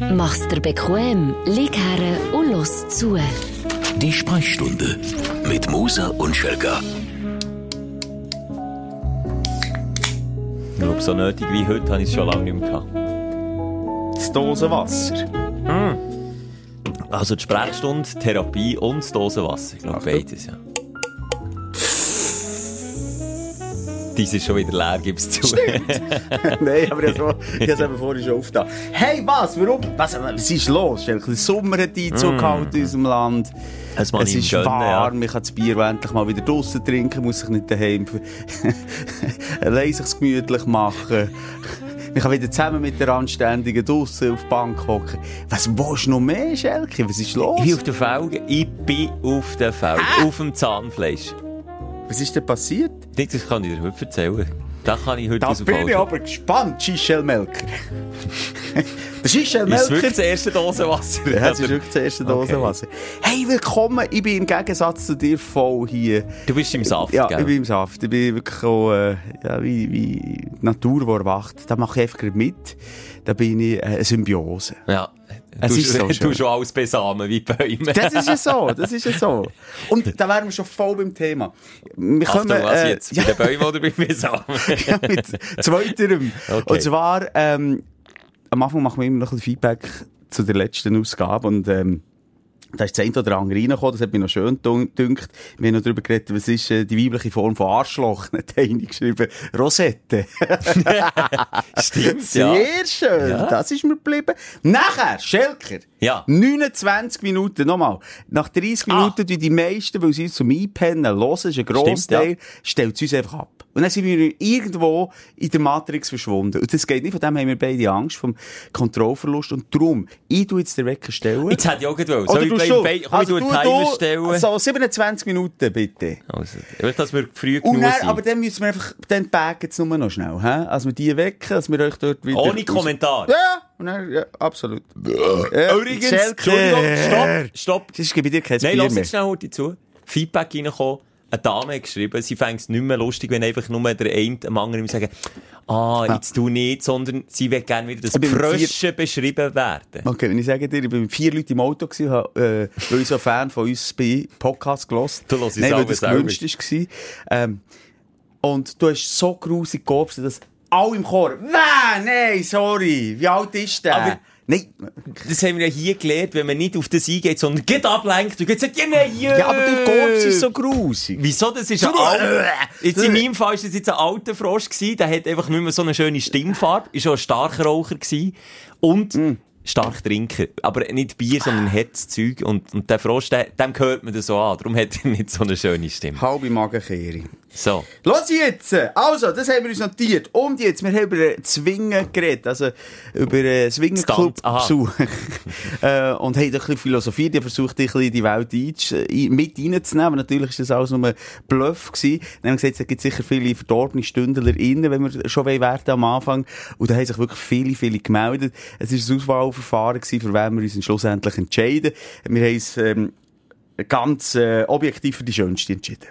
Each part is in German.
Mach's dir bequem, lieg her und los zu. Die Sprechstunde mit Musa und Schelga. Ich glaube, so nötig wie heute habe ich es schon lange nicht mehr gehabt. Das Dosenwasser. Also die Sprechstunde, Therapie und das Dosenwasser. Ich glaube, beides, ja. Dies ist schon wieder leer, gib's zu. Nein, aber ich habe es eben vorhin schon aufgetan. Hey, was? Warum? Was, was ist los? Der Sommer hat Einzug gehalten in unserem Land. Es ich ist gönnen, warm, ich kann das Bier endlich mal wieder draussen trinken, muss sich nicht daheim allein sich gemütlich machen. Ich kann wieder zusammen mit der Anständigen draussen auf die Bank hocken. Was willst du noch mehr, Schelke? Was ist los? Ich bin auf den Felgen, ich bin auf den Felgen, auf dem Zahnfleisch. Was ist denn passiert? Das kann ich dir heute erzählen. Da kann ich heute Da bin ich aber gespannt, Schischel Melker. der Schischel Ist wirklich das erste Dosenwasser? Ja, das ist wirklich das erste Okay. Dosenwasser. Hey, willkommen. Ich bin im Gegensatz zu dir voll hier. Du bist im Saft, Ja, gell? ich bin im Saft. Ich bin wirklich auch, äh, ja, wie, wie die Natur, die erwacht. Da mache ich einfach mit. Da bin ich äh, eine Symbiose. Ja. Es du, ist so du schon alles besamen wie Bäume. Das ist ja so, das ist ja so. Und da wären wir schon voll beim Thema. Wir Achtung, kommen, was äh, jetzt? Bei den Bäumen oder bei Besamen? ja, mit zweiterem. Okay. Und zwar, ähm, am Anfang machen wir immer noch ein Feedback zu der letzten Ausgabe und, ähm, da ist das eine oder andere reingekommen, das hat mich noch schön gedünkt. Wir haben noch darüber geredet, was ist äh, die weibliche Form von Arschloch? Dann hat einer geschrieben, Rosette. Stimmt, Sehr ja. schön, Ja. das ist mir geblieben. Nachher, Schelker. Ja. 29 Minuten, nochmal. Nach 30 Ah. Minuten, die die meisten, weil sie uns zum Einpennen hören, ist ein Stimmt, Grossteil, ja. stellt sie uns einfach ab. Und dann sind wir irgendwo in der Matrix verschwunden. Und das geht nicht, von dem haben wir beide Angst, vom Kontrollverlust. Und darum, ich tu jetzt den Wecker stellen. Jetzt hätte ich auch gewollt. Soll ich schon? gleich, komm, Also einen Timer stellen? So, 27 Minuten, bitte. Also, ich will, dass wir früh genug dann, sind. aber dann müssen wir einfach, dann backen jetzt nur noch schnell, hä? Also wir die wecken, dass wir euch dort wieder... Ohne Kommentar. Ja, dann, ja, absolut. Äh, Übrigens, Schelker. Entschuldigung, stopp, stopp. Sonst gebe ich dir kein Nein, Bier lass jetzt schnell heute zu. Feedback reingekommen. Eine Dame geschrieben, sie fängt es nicht mehr lustig, wenn einfach nur der eine am anderen sagen, ah, jetzt du nicht, sondern sie will gerne wieder das bin Frösche beschrieben werden. Okay, wenn ich sage dir, ich bin vier Leuten im Auto gewesen, habe, äh, weil ich so ein Fan von uns bei Podcast gelost. Du hörst es Nein, weil das gewünscht war. Ähm, und du hast so grusig geobst, dass alle im Chor, nein, nein, sorry, wie alt ist der? Aber- nein, Das haben wir ja hier gelernt, wenn man nicht auf das eingeht, sondern geht ablenkt und geht sagt, ja, nein, ja, aber du gobst ist so grusig. Wieso? Das ist ein alter, jetzt in meinem Fall ist das jetzt ein alter Frosch gewesen, der hat einfach nicht mehr so eine schöne Stimmfarbe, ist auch ein starker Raucher gewesen. Und Mm. Stark trinken. Aber nicht Bier, sondern Herzzeug und, und der Frosch, der, dem hört man das so an, darum hat er nicht so eine schöne Stimme. Halbe Magenkehre. So. Los jetzt! Also, das haben wir uns notiert. Und jetzt, wir haben über Zwingen geredet, also über aha. Besuch. äh, und haben ein bisschen Philosophie, die versucht, ein bisschen in die Welt ein- mit reinzunehmen. Aber natürlich ist das alles nur ein Bluff gewesen. Dann haben wir gesagt, es gibt sicher viele verdorbene StündlerInnen, wenn wir schon werden am Anfang. Und da haben sich wirklich viele, viele gemeldet. Es war ein Auswahlverfahren gewesen, für wen wir uns schlussendlich entscheiden. Wir haben uns, ähm, ganz äh, objektiv für die Schönste entschieden.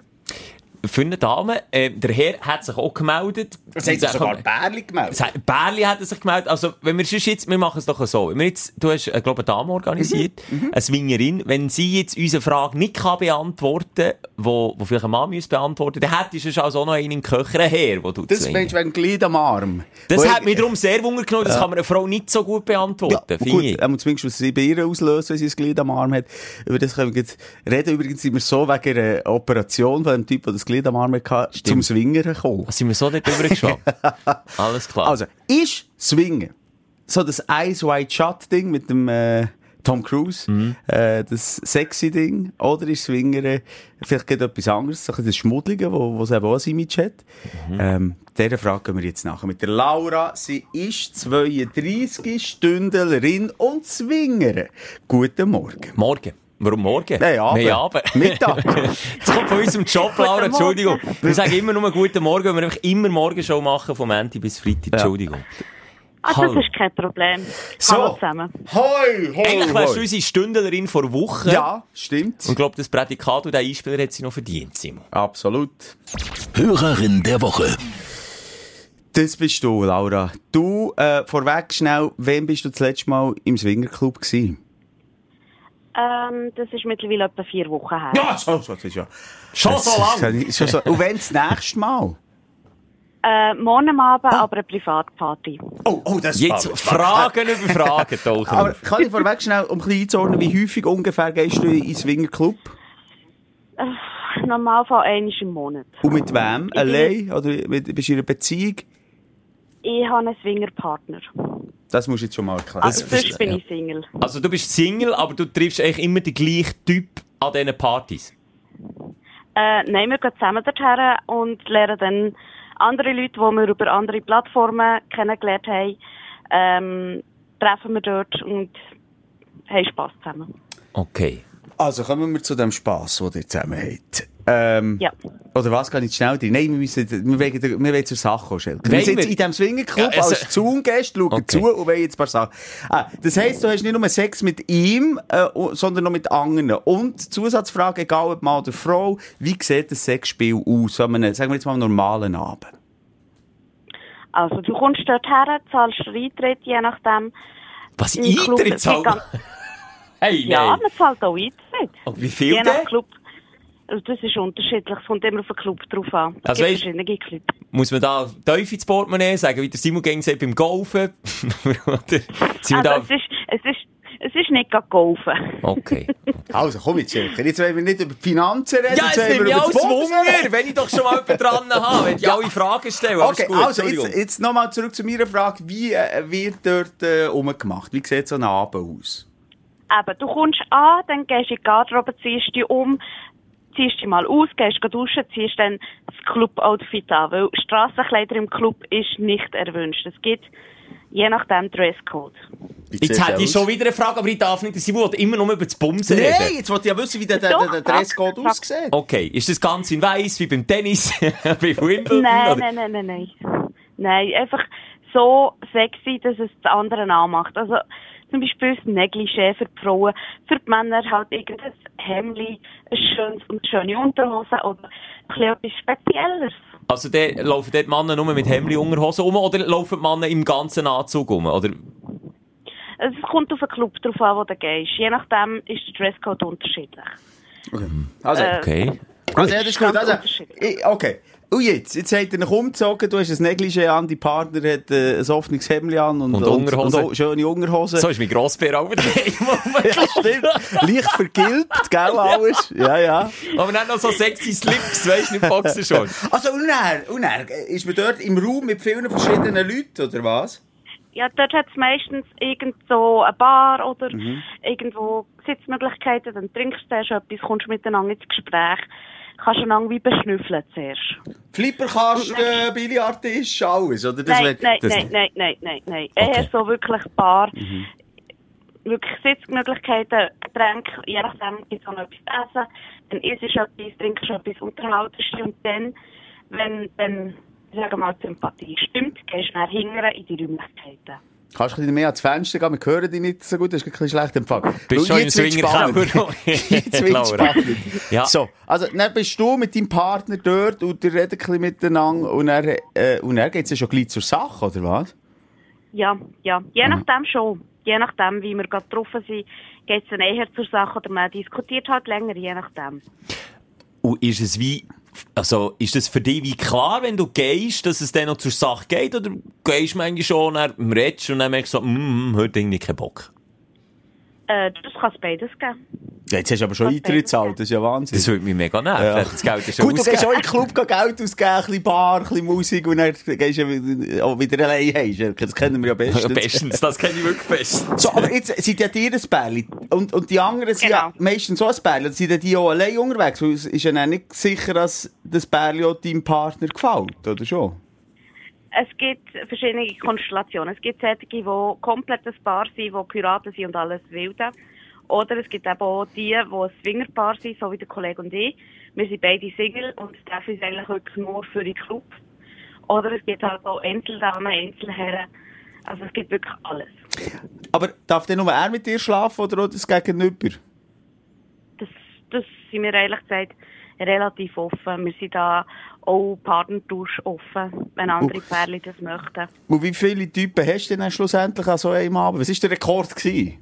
Für eine Dame, äh, der Herr hat sich auch gemeldet. Bärli gemeldet. Es hat- Bärli hat er sich gemeldet. Also, wenn wir jetzt, wir machen es doch so. Wenn wir jetzt, du hast, äh, glaube eine Dame organisiert, Mhm, eine Swingerin. Wenn sie jetzt unsere Frage nicht kann beantworten, wo, wo vielleicht ein Mann müsste beantworten, dann hättest du also auch noch einen im Köcher her, wo du Das zwingen. meinst du wegen Glied am Arm? Das Wo hat ich- mich darum sehr Wunder genommen. Das kann man einer Frau nicht so gut beantworten, Ja, gut, ich. ähm, zumindest was sie bei ihr auslöst, wenn sie ein Glied am Arm hat. Über das können wir jetzt reden. Übrigens sind wir so wegen einer Operation von dem Typ, der das Glied am Arm hatte, zum Swingern gekommen. Was sind wir so dort übergeschwappt? Alles klar. Also, ist Swingen so das Eyes Wide Shut Ding mit dem äh, Tom Cruise, Mhm. äh, das sexy Ding, oder ist Swingern vielleicht geht etwas anderes, so das Schmuddlige, wo, wo es eben auch ein Image hat. Mhm. Ähm, dieser Frage gehen wir jetzt nachher mit der Laura. Sie ist 32 Stündlerin und Swingerin. Guten Morgen. Morgen. Warum morgen? Nein, Abend. Nein, Abend. Mittag. Jetzt kommt von unserem Job, Laura. Entschuldigung. Wir sagen immer nur guten Morgen, weil wir einfach immer Morgenshow machen, vom Montag bis Freitag. Entschuldigung. Ah, Hallo. das ist kein Problem. So. Hallo zusammen. Hoi, hoi, Eigentlich wärst du unsere Stündlerin vor Woche. Ja, stimmt. Und ich glaube, das Prädikat und der Einspieler hat sie noch verdient, Simon. Absolut. Hörerin der Woche. Das bist du, Laura. Du, äh, vorweg schnell, wann bist du das letzte Mal im Swingerclub gewesen? Ähm, das ist mittlerweile etwa vier Wochen her. Ja, so, so, das ist ja... Schon so lang? ist Schon so. Und wenn das nächste Mal? Äh, morgen Abend aber eine Privatparty. Oh, oh, das ist Jetzt spannend. Fragen über Fragen tauchen Aber kann ich vorweg schnell, um ein bisschen einzuordnen, wie häufig ungefähr gehst du in den Swingerclub? Äh, Normalfall einmal im Monat. Und mit wem? Ich- Allein? Oder mit, bist du in einer Beziehung? Ich habe einen Swingerpartner. Das musst du jetzt schon mal erklären. Also, Das sonst ist- bin ja. ich Single. Also du bist Single, aber du triffst eigentlich immer den gleichen Typ an diesen Partys. Äh, nein, wir gehen zusammen dorthin und lernen dann andere Leute, die wir über andere Plattformen kennengelernt haben, ähm, treffen wir dort und haben Spass zusammen. Okay. Also kommen wir zu dem Spass, den ihr zusammen habt. Ähm, Ja. Oder was, gar nicht schnell drin? Nein, wir müssen, wir wollen, wir wollen zur Sache kommen, Schelke. Wir sind in diesem Swingerclub Ja, als Zoom-Gäste, schauen Okay. zu und wollen jetzt ein paar Sachen. Ah, das heisst, du hast nicht nur Sex mit ihm, äh, sondern noch mit anderen. Und Zusatzfrage, egal ob Mann oder Frau, wie sieht das Sexspiel aus? An einem, sagen wir jetzt mal, normalen Abend. Also, du kommst dort her, zahlst Eintritt, je nachdem. Was, Eintritt zahlen? Hey, Ja, nein. man zahlt auch Eintritt. Und wie viel Je nach denn? Club. Also, das ist unterschiedlich. Es kommt immer auf den Club drauf an. Es Also gibt weisst- verschiedene Clubs. Muss man da tief ins Portemonnaie sagen, wie der Simon gegen sagt beim Golfen? Also, da... es ist, es ist, es ist nicht gerade golfen. Okay. Also, komm jetzt, Schelke. Jetzt wollen wir nicht über die Finanzen reden, Ja, jetzt es wollen wir über das. Wunder, wenn ich doch schon mal jemanden dran habe, wenn ich alle Fragen stelle. Okay, gut, also jetzt, jetzt nochmal zurück zu meiner Frage. Wie äh, wird dort äh, umgemacht? Wie sieht so ein Abend aus? Eben, du kommst an, dann gehst du in die Garderobe, ziehst dich um, ziehst dich mal aus, gehst geh duschen, ziehst dann das Club-Outfit an, weil Strassenkleider im Club ist nicht erwünscht. Es gibt je nachdem Dresscode. Jetzt hätte ich schon wieder eine Frage, aber ich darf nicht. Simon will immer nur über das Bumsen Nein, reden. jetzt wollte ich ja wissen, wie der, der, der frag, Dresscode aussieht. Okay, ist das ganz in weiß wie beim Tennis, bei Wimbledon? Nein, nein, nein, nein, nein. Nein, einfach so sexy, dass es die anderen anmacht. Also, zum Beispiel das Negligé für die Frauen, für die Männer halt irgendein Hemdli, ein schönes und schöne Unterhose oder etwas Spezielles. Also der, laufen dort die Männer nur mit Hemdli Unterhosen um oder laufen die Männer im ganzen Anzug um? Oder? Es kommt auf den Club drauf an, wo du gehst. Je nachdem ist der Dresscode unterschiedlich. Also, Äh, Okay. also ja, das ist gut. Also, ich, okay. Und jetzt? Jetzt hat er dich umgezogen, du hast ein Negligé an, dein Partner hat äh, ein offenes Hemdli an und, Und Unterhosen. und auch schöne Unterhosen. So ist mein Grossbär auch wieder. ja, stimmt. Leicht vergilbt, gell, alles? Ja, ja. aber dann noch so sexy Slips, weißt du, nicht Boxershorts. Also, und dann, und dann, äh, ist man dort im Raum mit vielen verschiedenen Leuten, oder was? Ja, dort hat es meistens irgend so eine Bar oder Mhm. irgendwo Sitzmöglichkeiten, dann trinkst du erst etwas, kommst miteinander ins Gespräch, kannst einander wie beschnüffeln zuerst. Flipperkasten, Billardtisch, alles, oder? Das nein, nein, das- nein, nein, nein, nein, nein. Okay. Eher so wirklich Bar, Mhm. wirklich Sitzmöglichkeiten, Getränke, je nachdem gibt es auch noch etwas zu essen, dann isst du etwas, trinkst etwas, unterhaltest dich und dann, wenn, wenn, sagen wir mal, die Sympathie stimmt, gehst du nachher in die Räumlichkeiten. Kannst du ein bisschen mehr ans Fenster gehen? Wir hören dich nicht so gut, das ist ein bisschen schlecht empfangen. Bist Weil schon im. Swingerkeller. Jetzt Laura. spannend. Ja. So, also, dann bist du mit deinem Partner dort und ihr redet ein bisschen miteinander und dann, äh, und dann geht's ja schon gleich zur Sache, oder was? Ja, ja. Je nachdem schon. Je nachdem, wie wir gerade getroffen sind, geht es dann eher zur Sache oder man diskutiert halt länger, je nachdem. Und ist es wie, also, ist das für dich wie klar, wenn du gehst, dass es dann noch zur Sache geht? Oder gehst du manchmal schon, dann redest und dann merkst du so, mm, mm, heute irgendwie keinen Bock? Äh, das kann es beides geben. Ja, jetzt hast du aber schon Eintritt gezahlt, das ist ja Wahnsinn. Das würde mich mega nerven. Ja. Das Geld ist schon Gut, du gehst auch in den Club Geld ausgeben, ein bisschen Bar, ein bisschen Musik und dann gehst du auch wieder allein heim. Das kennen wir ja bestens. Bestens, das kenne ich wirklich best. So, aber jetzt sind ja die ein Bärli. Und, und die anderen sind ja Genau. meistens so ein Bärli. Sind ja die auch allein unterwegs? Weil es ist ja nicht sicher, dass das Bärli auch deinem Partner gefällt, oder schon? Es gibt verschiedene Konstellationen. Es gibt solche, die komplett ein Paar sind, die Piraten sind und alles wilde. Oder es gibt eben auch die, die ein Swingerpaar sind, so wie der Kollege und ich. Wir sind beide Single und treffen uns eigentlich wirklich nur für den Club. Oder es gibt halt auch Einzeldamen, Einzelherren. Also es gibt wirklich alles. Aber darf denn nur er mit dir schlafen oder auch das Gegenüber? das, das sind wir ehrlich gesagt relativ offen. Wir sind da auch Partnertausch offen, wenn andere Pärchen das möchten. Und wie viele Typen hast du denn dann schlussendlich an so einem Abend? Was war der Rekord? Gewesen?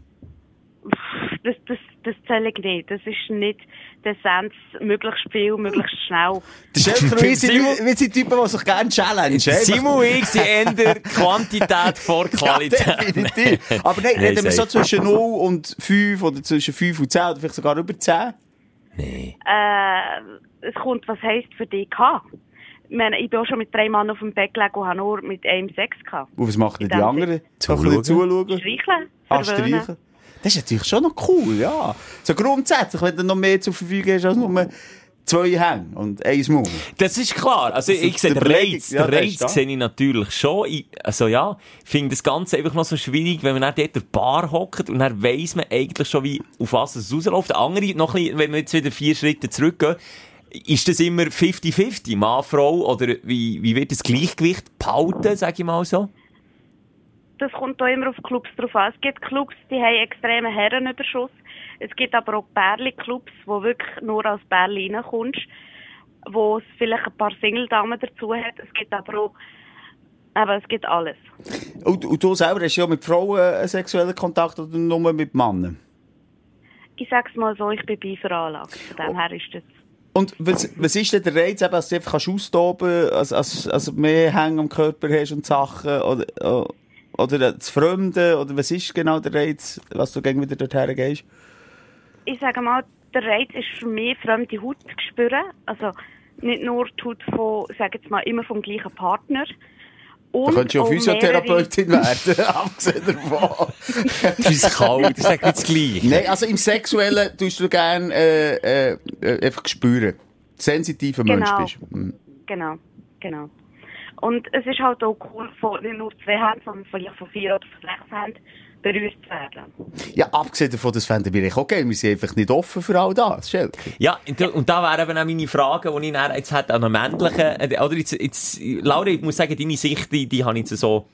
Das, das, das zähle ich nicht. Das ist nicht die Essenz, möglichst viel, möglichst schnell. Das ist einfach, wie sind, sind Typen, die sich gerne challenge. Simon und ich sind eher Quantität vor Qualität. Ja, definitiv. Aber nein, Nein, reden wir so zwischen 0 und 5 oder zwischen 5 und 10 oder vielleicht sogar über 10? Nee. Äh, es kommt, was heisst für dich. Ich meine, ich bin auch schon mit drei Mann auf dem Bett gelegen und habe nur mit einem Sex gehabt. Und was machen denn die anderen? Bisschen zuschauen? Streicheln, Ah, streichen. Das ist natürlich schon noch cool, ja. So grundsätzlich, wenn du noch mehr zur Verfügung hast als nur zwei Hänge und eins Maul. Das ist klar. Also, Das ich sehe den. Reiz, Ja, den der Reiz sehe ich natürlich schon. Ich, also, ja, ich finde das Ganze einfach noch so schwierig, wenn man dann dort in der Bar hockt und dann weiss man eigentlich schon, wie, auf was es rausläuft. Der andere, noch ein bisschen, wenn wir jetzt wieder vier Schritte zurückgehen, ist das immer 50-50, Mann, Frau, oder wie, wie wird das Gleichgewicht behalten, sag ich mal so? Das kommt auch immer auf Clubs drauf an. Es gibt Clubs, die haben extremen Herrenüberschuss. Es gibt aber auch Bärli-Clubs, wo wirklich nur als Bärli reinkommst, wo es vielleicht ein paar Single-Damen dazu hat. Es gibt aber auch, aber es gibt alles. Und, und du selber hast ja mit Frauen einen sexuellen Kontakt oder nur mit Männern? Ich sag's mal so, ich bin beiveranlagt. Von dem her ist das Und was, was ist denn der Reiz, eben, dass du einfach kannst austoben kannst, als, als, als mehr Hänge am Körper hast und Sachen, oder, oder das Fremde, oder was ist genau der Reiz, was du gegen wieder dorthin gehst? Ich sage mal, der Reiz ist für mich, fremde Haut zu spüren. Also nicht nur die Haut von, sage jetzt mal, immer vom gleichen Partner. Da Und könntest du ja auch Physiotherapeutin werden, abgesehen davon. Das ist kalt, das ist nicht das Gleiche. Nein, also im Sexuellen tust du gerne äh, äh, äh, einfach spüren. Sensitiver Mensch Genau. bist. Mhm. Genau, genau. Und es ist halt auch cool, von nicht nur zwei Händen, sondern vielleicht von vier oder von sechs Händen berührt werden. Ja, abgesehen davon, das fänden wir echt okay. Wir sind einfach nicht offen für all das, Schelke. Ja, und da- und da wären eben auch meine Fragen, die ich jetzt hätte an einen männlichen, äh, oder jetzt, jetzt, Laura, ich muss sagen, deine Sicht, die, die habe ich jetzt so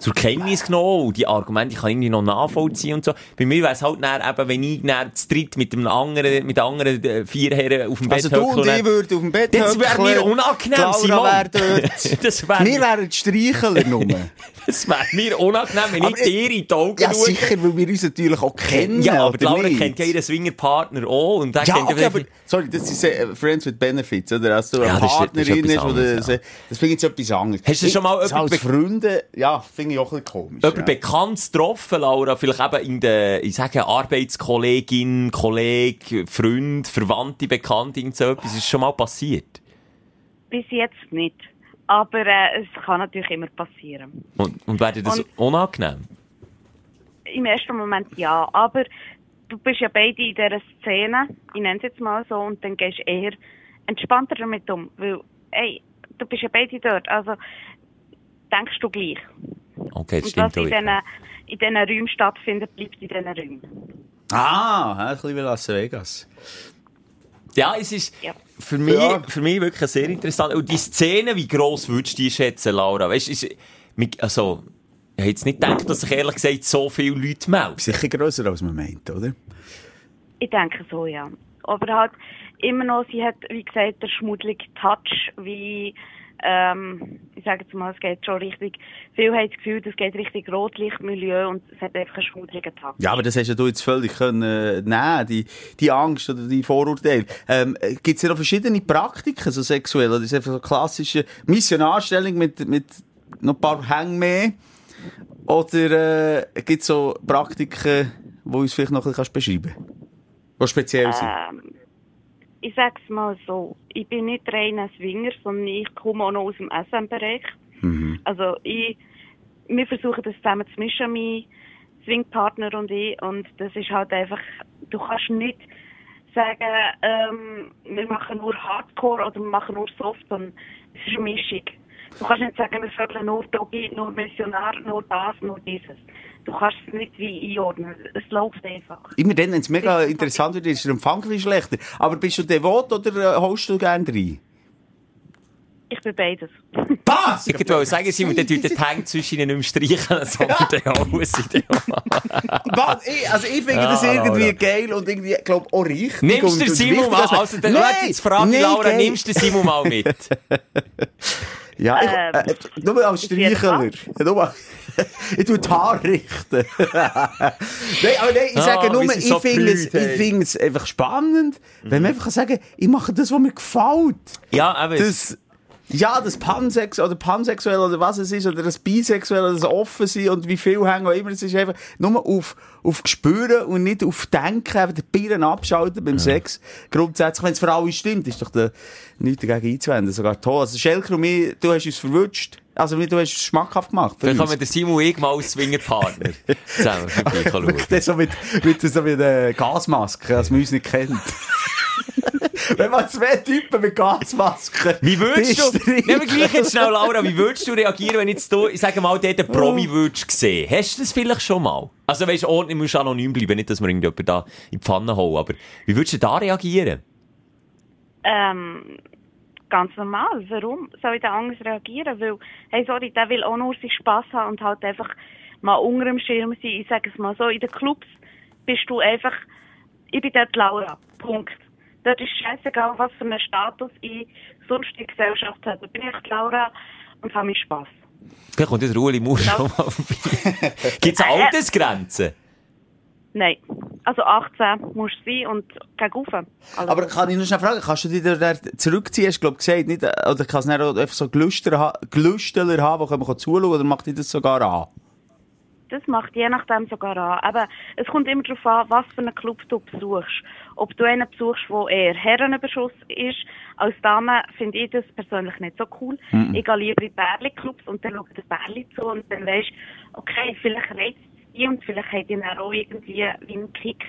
zur Kenntnis genommen und die Argumente kann ich irgendwie noch nachvollziehen und so. Bei mir wäre es halt dann eben, wenn ich dann zu dritt mit einem anderen, mit anderen äh, vier Herren auf dem Bett Also du und ich würden auf dem Bett Das wäre mir unangenehm, Laura Simon. dort. Das wäre wir wären die Streicheler nur. Das wäre mir unangenehm, wenn Aber ich dir in die Augen ja, schaue. sicher, weil wir uns natürlich auch kennen. Ja, aber Laura nicht? kennt ja ihren Swingerpartner auch und der Ja, kennt okay, aber, sorry, das ist äh, Friends with Benefits, oder? Als du eine Ja, das ist- das ist Partnerin hast, oder, anderes, ja. das finde ich jetzt etwas anderes. Hast du schon mal als Freunde, ja, finde ich auch ein bisschen komisch. Jemand ja. bekannt getroffen, Laura, vielleicht eben in der, ich sage, Arbeitskollegin, Kollege, Freund, Verwandte, Bekannte, irgend so etwas, ist schon mal passiert. Bis jetzt nicht. Aber äh, es kann natürlich immer passieren. Und, und wäre dir das Und- unangenehm? Im ersten Moment ja, aber du bist ja beide in dieser Szene, ich nenne es jetzt mal so, und dann gehst du eher entspannter damit um, weil, ey, du bist ja beide dort, also denkst du gleich. Okay, das und was stimmt in diesen, wieder. in diesen Räumen stattfindet, bleibt in diesen Räumen. Ah, ein bisschen wie Las Vegas. Ja, es ist Ja. für mich, Ja. für mich wirklich sehr interessant. Und die Szene, wie gross würdest du die schätzen, Laura? Weißt du, ist- also, ich hätte jetzt nicht gedacht, dass sich ehrlich gesagt so viele Leute melden. Sicher grösser, als man meint, oder? Ich denke so, ja. Aber halt immer noch, sie hat, wie gesagt, der schmuddelige Touch, wie, ähm, ich sage jetzt mal, es geht schon richtig, viele haben das Gefühl, das geht richtig Rotlichtmilieu und es hat einfach einen schmuddeligen Touch. Ja, aber das hast ja du jetzt völlig können, äh, nehmen, die, die Angst oder die Vorurteile. Ähm, Gibt es ja noch verschiedene Praktiken, so sexuell? Oder ist einfach so klassische Missionarstellung mit, mit noch ein paar Hängen mehr? Oder äh, gibt es so Praktiken, die uns vielleicht noch ein bisschen beschreiben kannst? Die speziell sind? Ähm, ich sag's mal so, ich bin nicht reiner Swinger, sondern ich komme auch noch aus dem SM-Bereich. Also ich, wir versuchen das zusammen zu mischen, mein Swingpartner und ich, und das ist halt einfach, du kannst nicht sagen, ähm, wir machen nur Hardcore oder wir machen nur Soft, sondern es ist eine Mischung. Du kannst nicht sagen, wir vögeln nur Doggy, nur Missionar, nur das, nur dieses. Du kannst es nicht wie einordnen. Es läuft einfach. Immer dann, wenn es mega interessant wird, ist der Empfang ein schlechter. Aber bist du devot oder äh, holst du gerne rein? Ich bin beides. Was? Ich wollte sagen, Simon, der tut den Tank zwischen ihnen nicht mehr streichen, sondern der Haus in Was? Also ich finde das irgendwie geil und irgendwie, glaub auch richtig. Nimmst du Simon mal, also dann Nein, jetzt Frage, nein, Laura, geil. nimmst du Simon mal mit? Ja, ich, Ähm, äh, nur als Streicheler. Nur mal- ich tue die Haare richten. nein, aber nein, ich Ah, sage nur, wie sie ich so finde es, hey. ich finde es einfach spannend, wenn man einfach kann sagen ich mache das, was mir gefällt. Ja, aber Das, ja, das Pansexuell oder Pansexuell oder was es ist, oder das Bisexuell oder das Offen und wie viel hängen auch immer, es ist einfach nur auf, auf Gespüren und nicht auf Denken, einfach den Birnen abschalten beim Sex. Grundsätzlich, wenn es für alle stimmt, ist doch der, nichts dagegen einzuwenden, sogar toll. Also Schelker und mich, du hast uns verwutscht. Also, du hast es schmackhaft gemacht. Dann uns. kommen der Simon und ich mal als Swingerpartner zusammen vorbei schauen. Wirklich, das so mit, mit, so mit äh, Gasmasken, als man uns nicht kennt. Wenn man zwei Typen mit Gasmasken. Wie würdest du, nehmen wir gleich jetzt schnell, Laura, wie würdest du reagieren, wenn jetzt du, ich sage mal, dort einen Promi Oh. würdest sehen? Hast du das vielleicht schon mal? Also weisst, ordentlich musst du anonym bleiben, nicht, dass wir irgendjemanden da in die Pfanne holen, aber wie würdest du da reagieren? Ähm, ganz normal. Warum soll ich da anders reagieren? Weil, hey, sorry, der will auch nur seinen Spass haben und halt einfach mal unter dem Schirm sein. Ich sage es mal so, in den Clubs bist du einfach, ich bin dort Laura. Punkt. Dort ist scheißegal, was für einen Status ich sonst der Gesellschaft habe. Da bin ich Laura und habe meinen Spass. Da kommt der Ueli Mauer schon mal vorbei. Gibt es Altersgrenzen? Nein. Also 18 musst du sein und gegen rauf. Also, Aber kann ich noch schnell fragen, kannst du dich da zurückziehen? Hast du, glaub, gesagt, nicht, äh, oder kannst du einfach so Gelüsteler haben, die können zuschauen, oder macht dich das sogar an? Das macht je nachdem sogar an. Aber es kommt immer darauf an, was für einen Club du besuchst. Ob du einen besuchst, der eher Herrenüberschuss ist. Als Dame finde ich das persönlich nicht so cool. Ich gehe lieber in Bärli-Clubs und dann schaue ich das Bärli zu und dann weisst okay, vielleicht reizt es die und vielleicht hat die auch irgendwie wie einen Kick.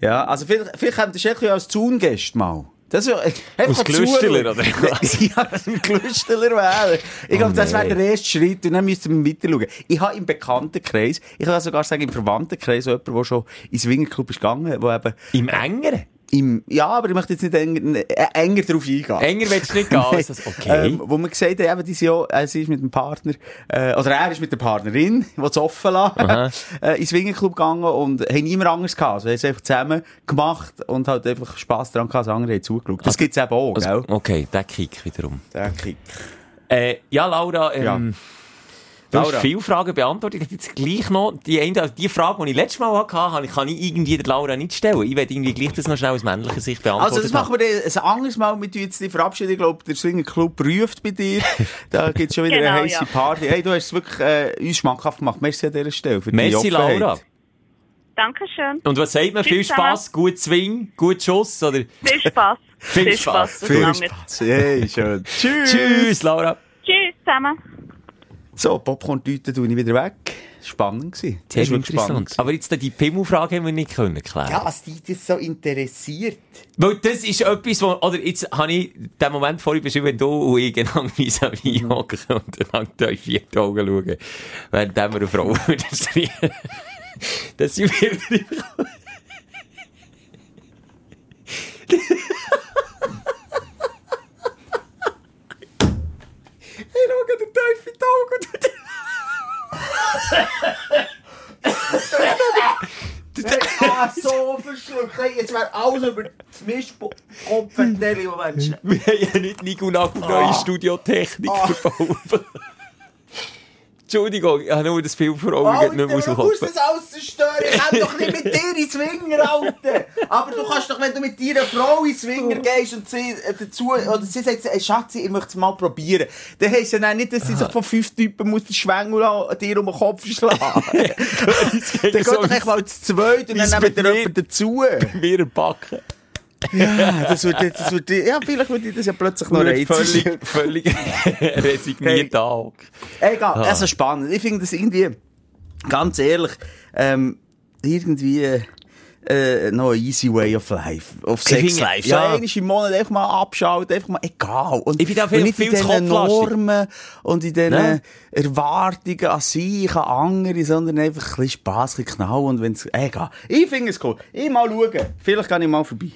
Ja, also vielleicht, vielleicht Schelker ja als Zaungast mal. Das ja, einfach Glüsteler, oder ja, ein Glüsteler wäre. Ich glaube, das wäre der erste Schritt und dann müssten wir weiter schauen. Ich habe im Bekanntenkreis, ich kann sogar sagen im Verwandtenkreis, jemanden, der schon ins Swingerclub ist gegangen, der eben Im Engeren? Im, ja, aber ich möchte jetzt nicht enger, äh, enger drauf eingehen. Enger willst du nicht gehen? als das- Okay. Ähm, wo man gesagt hat, eben, die sind ja, äh, sie ist mit dem Partner, äh, oder er ist mit der Partnerin, die es offen lassen, äh, ins Swingerclub gegangen und haben niemand anders gehabt. Also, haben es einfach zusammen gemacht und halt einfach Spass daran gehabt, dass andere haben zugeschaut. Das gibt's eben auch, Also, gell? okay, der Kick wiederum. Der Kick. Äh, ja, Laura, ähm, Ja. Du Laura. hast viele Fragen beantwortet. Ich jetzt gleich noch, die, eine, also die Frage, die ich letztes Mal hatte, kann ich, kann ich irgendwie der Laura nicht stellen. Ich werde irgendwie gleich das noch schnell aus männlicher Sicht beantworten. Also, das machen wir dann ein anderes Mal mit uns die verabschieden. Ich glaube, der Swingerclub ruft bei dir. Da gibt's schon wieder Genau, eine heisse ja. Party. Hey, du hast es wirklich, äh, uns schmackhaft gemacht. Merci an dieser Stelle für die Merci, Offenheit. Laura. Dankeschön. Und was sagt man? Viel. Spass, gut Swing, gut Schuss, oder? Viel Spass. Viel Spass. das Viel. Spaß. Hey, schön. Tschüss. Tschüss, Laura. Tschüss zusammen. So, Popcorn-Tüte tue ich wieder weg. Spannend gewesen. Sehr Das ist interessant. spannend. Aber jetzt die Pimmel-Frage haben wir nicht können klären. Ja, was dich das so interessiert. Weil das ist etwas, wo, oder jetzt habe ich den Moment vorhin beschrieben, wenn du und ich genau vis-à-vis hocken und dann in vier Augen schauen, während wir eine Frau streichen. Das sind wir wieder Hey, schau, der Teufel in die Augen. Hey, ah, so verschluckt. Hey, jetzt wäre alles über das Mischkopf verteilt. Moment. Wir haben ja nicht Nico Naku neue Studiotechnik Ah. verbaut. Entschuldigung, ich habe nur das Film vor Augen, Alter, nicht mehr du musst das alles zerstören. Ich kann doch nicht mit dir ins Swinger, Alter. Aber du kannst doch, wenn du mit deiner Frau ins Swinger gehst und sie äh, dazu, oder sie sagt, hey, Schatzi, ich möchte es mal probieren. Dann heisst ja nicht, dass sie sich von fünf Typen muss den Schwengel an dir um den Kopf schlagen. dann geht doch echt mal zu zweit und dann nehmen wir jemanden dazu. Mir im Backen. Ja, das würde, das würde, ja, vielleicht würde ich das ja plötzlich noch reizen. Völlig, völlig resigniert hey. Egal, also spannend. Ich finde das irgendwie, ganz ehrlich, ähm, irgendwie, äh, noch ein easy way of life. Of sex finde- life. ja. Ja. So einmal im Monat einfach mal abschalten, einfach mal egal. Und, Ich bin da und viel- nicht viel in diesen. Normen und in diesen Ja. Erwartungen an sich, an andere, sondern einfach ein bisschen Spass, ein bisschen Knall und wenn's, egal. Ich finde es cool. Ich mal schauen. Vielleicht gehe ich mal vorbei.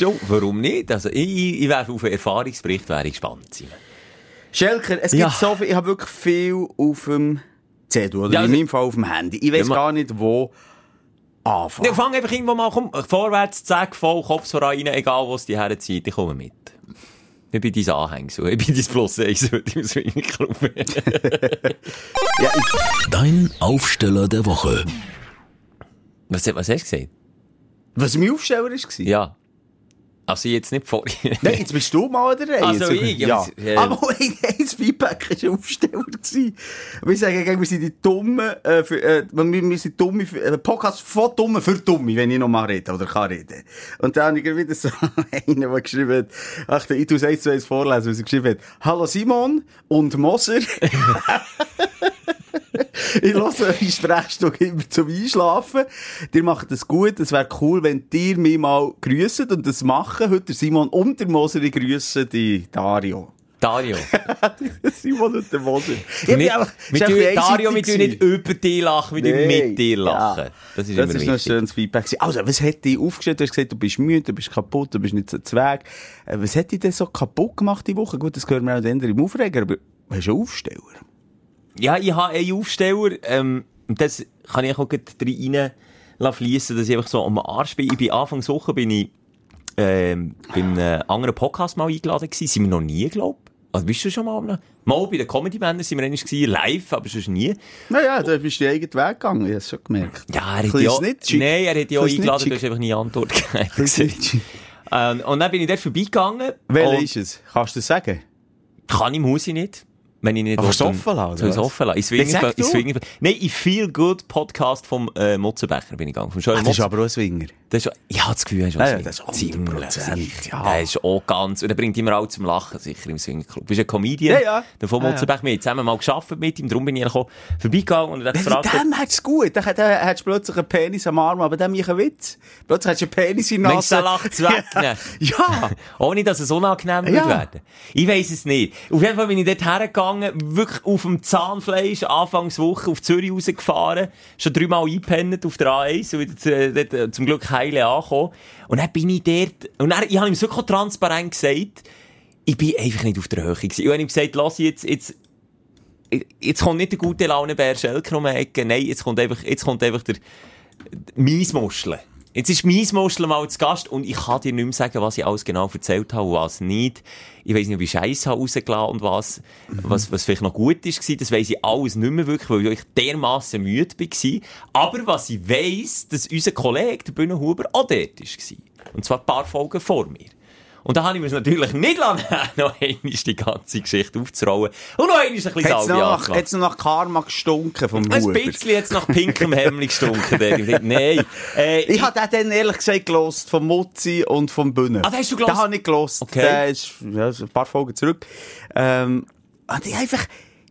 Ja, warum nicht? Also, ich, ich wäre auf einen Erfahrungsbericht wäre ich gespannt. Simon. Schelker, es Ja. gibt so viel, ich habe wirklich viel auf dem Zettel, oder Ja, in also- meinem Fall auf dem Handy. Ich weiß Ja, gar nicht, wo anfangen. Ja, fang einfach irgendwo mal, komm, vorwärts, zack, voll, Kopf voran rein, egal wo es die herzieht, ich komme mit. Ich bin dein Anhängsel, ich bin dein Plus eins, heute im Swingclub. Ja, ich, Dein Aufsteller der Woche. was, was hast du gesagt? was mein Aufsteller war? Ja. Also jetzt nicht vor. Nein, jetzt bist du mal der Reihe. Also ich, ja. ja, aber- äh, Aber ein, Feedback war Aufsteller. gewesen. Wir sagen, wir sind die Dummen, äh, für, äh, wir, sind Dumme, für, äh, Podcast von Dummen für Dumme, wenn ich noch mal rede oder kann reden. Und dann habe ich wieder so einen, der geschrieben hat, ach, ich tue es eins zu eins vorlesen, was er geschrieben hat. Hallo Simon und Moser. ich höre eure Sprechstunde immer zum Einschlafen. Ihr macht es gut. Es wäre cool, wenn ihr mich mal grüsset und das machen. Heute Simon und der Moser, grüsse die Dario. Dario. Simon und der Moser. Bin einfach- tun, einfach Dario, wir tun nicht über dich lachen, wir Nee. mit dir lachen. Ja. Das ist Das immer ist noch ein schönes Feedback. Also, was hat dich aufgestellt? Du hast gesagt, du bist müde, du bist kaputt, du bist nicht so zweig. Äh, Was hat dich denn so kaputt gemacht die Woche? Gut, das hören wir auch dann im Aufreger, aber hast du einen Aufsteller? Ja, ich habe einen Aufsteller, ähm, und das kann ich auch gleich rein fließen, dass ich einfach so am Arsch bin. Ich bin Anfangs Woche bin ich, ähm, bei einem anderen Podcast mal eingeladen gewesen. Sind wir noch nie, glaub Also bist du schon mal? Mal, mal bei den Comedy-Männern sind wir einmal gewesen, live, aber sonst nie. Naja, da bist du den eigenen Weg gegangen, ich habe es schon gemerkt. Ja, er hat ja, snitchig. nein, er hat ja auch eingeladen, du hast einfach nie Antwort gegeben. Ähm, und dann bin ich dort vorbeigegangen. Welcher ist es? Kannst du das sagen? Kann ich, muss ich nicht. Wenn ich nicht Aber dann- offen lassen, oder offen lassen? Ich Ja, swinge, du. swinge. Nein, ich Feel Good Podcast vom, äh, Mutzenbecher bin ich gegangen. Vom Ach, das ist aber auch ein Swinger. Das ist, ich habe das Gefühl, ist auch Ja, ja, Swinger. das ist auch Ziemlich 100%, sicher. ja. Der ist auch ganz, und er bringt immer alle zum Lachen, sicher im Swingerclub. Du bist ein Comedian. Ja, ja. Der von Ja, ja. Mutzenbecher. Wir haben zusammen mal gearbeitet mit ihm, darum bin ich auch vorbeigegangen und er hat Wegen gefragt, dem du es gut. Dann hättest du plötzlich einen Penis am Arm, aber dann mache ich einen Witz. Plötzlich hättest du einen Penis in der du, Nase. der lacht's weg? ne? ja. Ohne, dass es unangenehm Ja. wird werden. Ich weiss es nicht. Auf jeden Fall bin ich dort hergegangen, wirklich auf dem Zahnfleisch, Anfangswoche auf Zürich rausgefahren, schon dreimal eingepennt auf der A1 und wieder dort, äh, zum Glück heile angekommen. Und dann bin ich dort, und dann, ich habe ihm so transparent gesagt, ich bin einfach nicht auf der Höhe gewesen. Ich habe ihm gesagt, lass jetzt, jetzt, jetzt kommt nicht der gute Launebär Schelker um die Ecke, nein, jetzt kommt einfach, jetzt kommt einfach der, Miesmuscheln. Jetzt ist Miesmuscheln mal zu Gast und ich kann dir nicht mehr sagen, was ich alles genau erzählt habe und was nicht. Ich weiss nicht, ob ich Scheiße habe rausgelassen und was, was, was vielleicht noch gut ist, das weiss ich alles nicht mehr wirklich, weil ich dermassen müde war. Aber was ich weiss, dass unser Kollege, der Bühnenhuber, auch dort war. Und zwar ein paar Folgen vor mir. Und da habe ich mir natürlich nicht lassen, noch einmal die ganze Geschichte aufzurollen und noch einmal ein bisschen noch, Salbe nach, hätt's noch nach Karma gestunken vom Ein Huber? bisschen jetzt nach pinkem Hemmli gestunken. Nein. Äh, Ich habe den dann ehrlich gesagt gelost, vom Mutzi und vom Bühne. Ah, den hast du gelost? Den habe ich gelost. Okay. Der ist, ja, ein paar Folgen zurück. Ähm, und ich einfach,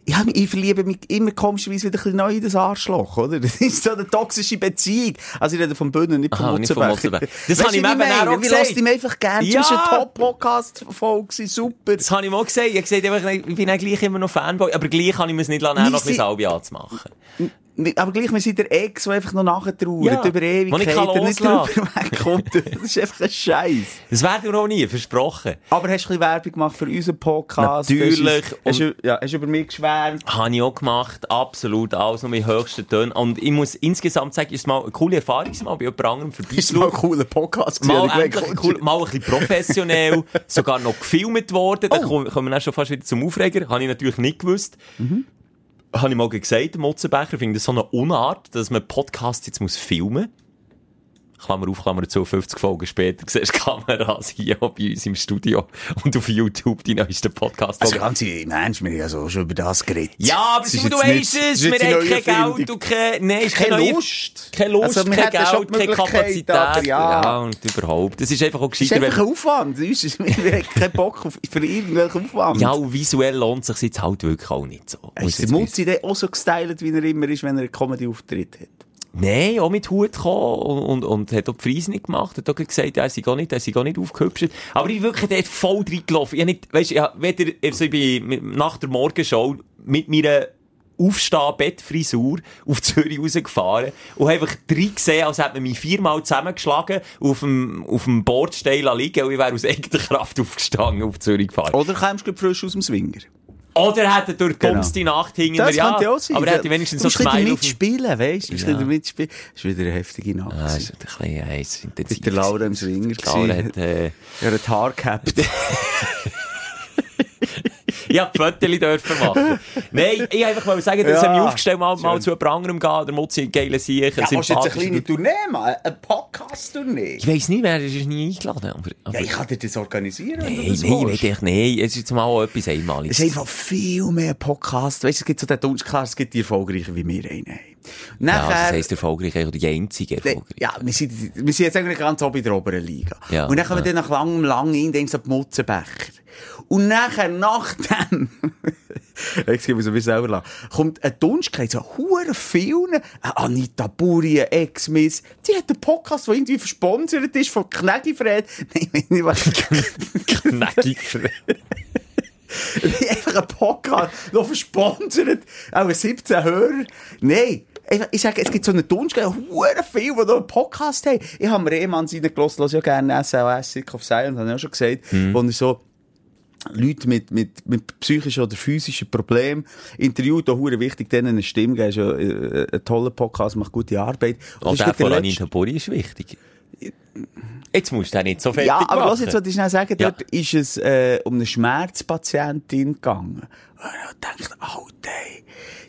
ich, mich, ich verliebe mich immer komischerweise wieder ein bisschen neu in das Arschloch, oder? Das ist so eine toxische Beziehung. Also ich rede vom Bühne, nicht vom Mutzenbecher. Das habe ich mir eben auch Ich gesagt. lasse ihm einfach gerne. Ja. Das war eine Top-Podcast-Folge, super. Das habe ich mal gesagt. Ich habe gesagt, ich bin auch gleich immer noch Fanboy, aber gleich kann ich mir es nicht lassen, noch ein bisschen sind- Salbe anzumachen. Aber gleich, wir sind der Ex, der einfach noch nachtrauert, Ja, über Ewigkeiten, nicht drüber wegkommt. Das ist einfach ein Scheiß. Das werden wir auch nie, versprochen. Aber hast du ein bisschen Werbung gemacht für unseren Podcast? Natürlich. Hast, du- ja, hast du über mich geschwärmt? Habe ich auch gemacht, absolut, alles noch mit höchsten Tönen. Und ich muss insgesamt sagen, war mal eine coole Erfahrung, mal bei jemand anderem Ist mal ein cooler Podcast. Mal, gewesen, endlich ich cool, mal ein bisschen professionell, sogar noch gefilmt worden. Da Oh. kommen wir dann schon fast wieder zum Aufreger. Habe ich natürlich nicht gewusst. Habe ich mal gesagt, ich finde das so eine Unart, dass man Podcasts jetzt muss filmen Klammer auf, Klammer zu, 50 Folgen später siehst du Kameras hier bei uns im Studio und auf YouTube die neuesten Podcasts. Also ganz im Ernst, wir haben ja so schon über das geredet. ja, aber du weißt es, wir haben kein Geld und keine, nein, ist Keine neue- Lust. Keine Lust, Also, kein Geld, keine Kapazität. aber ja. und überhaupt. Das ist einfach auch Das ist gescheiter, einfach ein Aufwand. Wir haben keinen Bock auf, für irgendwelchen Aufwand. Ja, und visuell lohnt sich jetzt halt wirklich auch nicht so. Muss Ist der Mutzi auch so gestylt, wie er immer ist, wenn er einen Comedy-Auftritt hat? Nein, auch mit Hut gekommen und, und, und hat auch die Friese nicht gemacht. Hat auch gesagt, er sei gar nicht, er sei gar nicht aufgehübscht. Aber ich wirklich dort voll reingelaufen. Ich hab nicht, weisst, ich hab weder, also ich bin nach der Morgenshow mit meiner Aufstehen-Bettfrisur auf Zürich rausgefahren und einfach drei gesehen, als hätte man mich viermal zusammengeschlagen auf dem, auf dem Bordstein liegen und ich wäre aus eigener Kraft aufgestanden auf Zürich gefahren. Oder kommst du frisch aus dem Swinger? Oder er hätte durch die Genau. Nacht hinten Das ja, könnte auch sein. Aber er hätte wenigstens so Du musst ein Smile dem... mitspielen, weißt du? Du musst Ja. bisschen mitspielen. Das war wieder eine heftige Nacht. Ah, das ist ein bisschen heiß. Mit der Laura im Swinger. Laura hat, äh, Ja, ein Haar gehabt. Ja, Fotos dürfen machen. Nein, ich einfach mal sagen, dass Ja. er mich aufgestellt mal, mal zu jemand anderem gehen, der Mutzi geile Sieg, Ja, ein willst du jetzt eine kleine Tournee machen? Eine Podcast-Tournee? Ich weiss nicht, wer ist nie eingeladen. Aber, aber Ja, ich kann dir das organisieren, nein, nein, will ich nicht. Es ist jetzt mal auch etwas Einmaliges. Es ist einfach viel mehr Podcasts. Weißt du, es gibt so den Dunst, klar, es gibt die erfolgreichen, wie wir einen haben. Und ja, das nachher- heisst erfolgreich, oder die einzige erfolgreich. Ja, wir sind, wir sind jetzt eigentlich ganz oben in der oberen Liga. Ja, und dann kommen ja. wir dann nach langem, lang in, du, die Mutzenbecher. Und nachher, nach dem, wir so ein bisschen selber lachen, kommt ein Dunstkeit, so hure vielen, Anita Buri, Ex-Miss, die hat einen Podcast, der irgendwie versponsert ist von Knägifred. Nein, ich nicht, was. Knäckig. einfach ein Podcast, noch versponsert, auch 17 Hörer. Nein. Ich sage, es gibt so einen Dunst, hure viel, die einen Podcast haben. Ich habe mir Ehemann seinen gelassen, höre ja gerne SLS, Sick of Silence, habe ich auch schon gesagt, wo er so Leute mit, mit, mit psychischen oder physischen Problemen interviewt, auch hure wichtig, denen eine Stimme geben, ist ja äh, ein toller Podcast, macht gute Arbeit. Und das der von Anita Buri ist wichtig. Jetzt musst du den nicht so fertig Ja, aber machen. lass jetzt, was ich schnell sagen, Ja. dort ist es äh, um eine Schmerzpatientin gegangen. Und ich dachte, Alter, ey,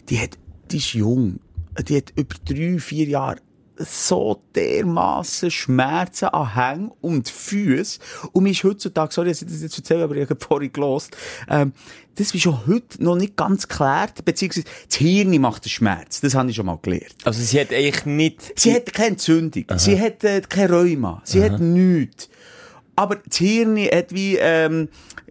die hat, die ist jung, die hat über drei, vier Jahre so dermassen Schmerzen an Hängen und Füßen. Und mir ist heutzutage, sorry, dass ich das jetzt erzähle, aber ich habe vorhin gelost, ähm, das ist schon heute noch nicht ganz geklärt, beziehungsweise das Hirn macht den Schmerz. Das habe ich schon mal gelernt. Also sie hat eigentlich nicht... Sie hat keine Entzündung. Sie hat äh, kein Rheuma. Sie hat nichts. Aber das Hirn hat wie, ähm,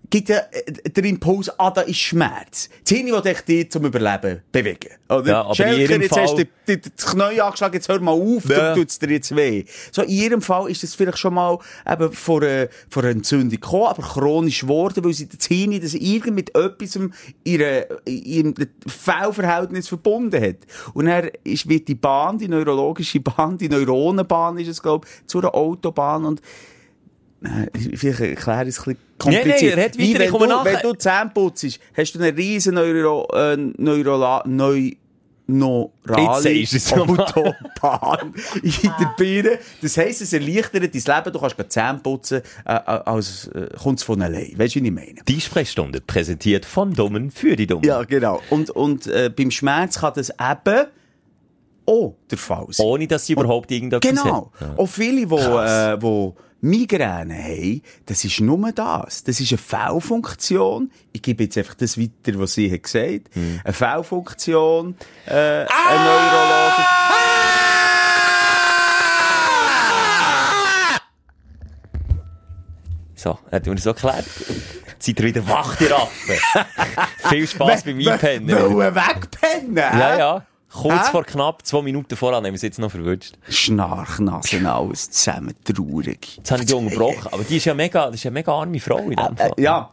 gibt ja äh, den Impuls, ah, da ist Schmerz. Das Hirn will dich dich zum Überleben bewegen. Oder? Ja, aber in Schelker, ihrem jetzt Fall- hast du dir dir das Knie angeschlagen, jetzt hör mal auf, Ja. du tut's dir jetzt weh. So, in ihrem Fall ist das vielleicht schon mal eben vor, äh, vor einer Entzündung gekommen, aber chronisch geworden, weil sie das Hirn das irgend mit etwas in ihre, in ihrem Fehlverhältnis verbunden hat. Und dann ist, wird die Bahn, die neurologische Bahn, die Neuronenbahn ist es, glaube ich, zu einer Autobahn und Vielleicht erkläre ich es ein bisschen kompliziert. Nein, nein, red weiter, wenn du, nachher. Wenn du Zähne putzt, hast du eine riesen Neuro, äh, Neurola, Neu, neurale. Autobahn in der Birne. Das heisst, es erleichtert dein Leben. Du kannst gerade Zähne putzen, äh, äh, als äh, kommt es von allein. Weißt du, wie ich meine? Die Sprechstunde präsentiert von Dummen für die Dummen. Ja, genau. Und, und äh, beim Schmerz kann das eben auch der Fall sein. Ohne dass sie überhaupt irgendetwas Genau. hat. Ja. Auch viele, die, äh, Migräne haben, das ist nur das. Das ist eine Fehlfunktion. Ich gebe jetzt einfach das weiter, was sie hat gesagt. Hm. Eine Fehlfunktion, äh, Ah! eine Neurologie. So, hat mir das so erklärt. Seid ihr wieder wach, die Raffen. Viel Spass beim Einpennen. Wollen wegpennen? Ja, ja. Kurz Hä? vor knapp zwei Minuten voran haben wir es jetzt noch verwünscht. Schnarchnasen, alles zusammen traurig. Jetzt habe ich dich unterbrochen. Aber die ist ja mega, das ist ja mega arme Frau in dem Fall. Äh, ja.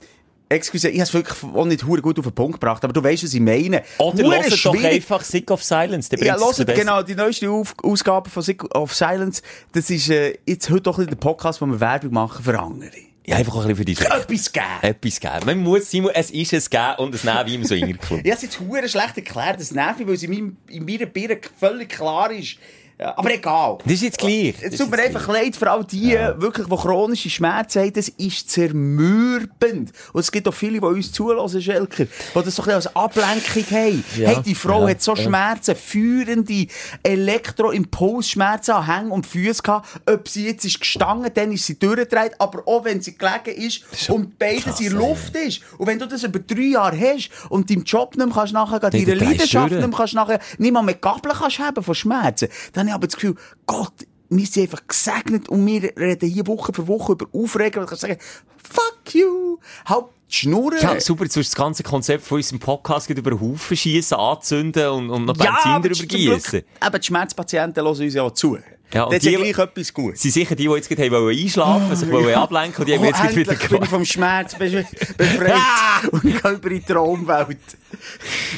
Excuse, ich habe es wirklich auch nicht hure gut auf den Punkt gebracht, aber du weißt, was ich meine. Oder hört doch einfach Sick of Silence. Der Ja, hört, genau, die neueste Auf Ausgabe von Sick of Silence, das ist äh, jetzt heute doch ein der Podcast, wo wir Werbung machen für andere. Ja, einfach ein bisschen für die Etwas geben. Etwas geben. Man muss, Simon, es ist es geben und es nehmen im so Club. Ich habe es jetzt schlecht erklärt, das mich, weil es in, meinem, in meiner Birne völlig klar ist. Ja, aber egal. Das ist jetzt gleich. Es tut mir einfach leid für all die, wirklich, die chronische Schmerzen haben. Das ist zermürbend. Und es gibt auch viele, die uns zulassen, Schelker, die das so ein bisschen als Ablenkung haben. Ja, Hey, die Frau ja, hat so ja. Schmerzen, führende Elektroimpulsschmerzen an Hängen und Füßen gehabt. Ob sie jetzt ist gestangen, dann ist sie durchgedreht, aber auch wenn sie gelegen ist und beides in. Luft ist. Und wenn du das über drei Jahre hast und deinem Job nicht mehr kannst nachher, deiner Leidenschaft nicht mehr kannst nachher, nicht mal mehr Gabeln kannst haben von Schmerzen, dann habe ich aber das Gefühl, Gott, wir sind einfach gesegnet und wir reden hier Woche für Woche über Aufregung und ich kann sagen, fuck you, halt Schnurren. Ja, super, du das ganze Konzept von unserem Podcast über den Haufen schießen, anzünden und, und noch Benzin aber zum Glück, gießen. Eben, die Schmerzpatienten hören uns ja auch zu. Ja, und das ist ja gleich etwas gut. Sie sicher die, die jetzt gerade wollen einschlafen, sich wollen ablenken und die haben Oh, jetzt gerade wieder endlich bin ich vom Schmerz be- befreit und ich gehe über die Traumwelt.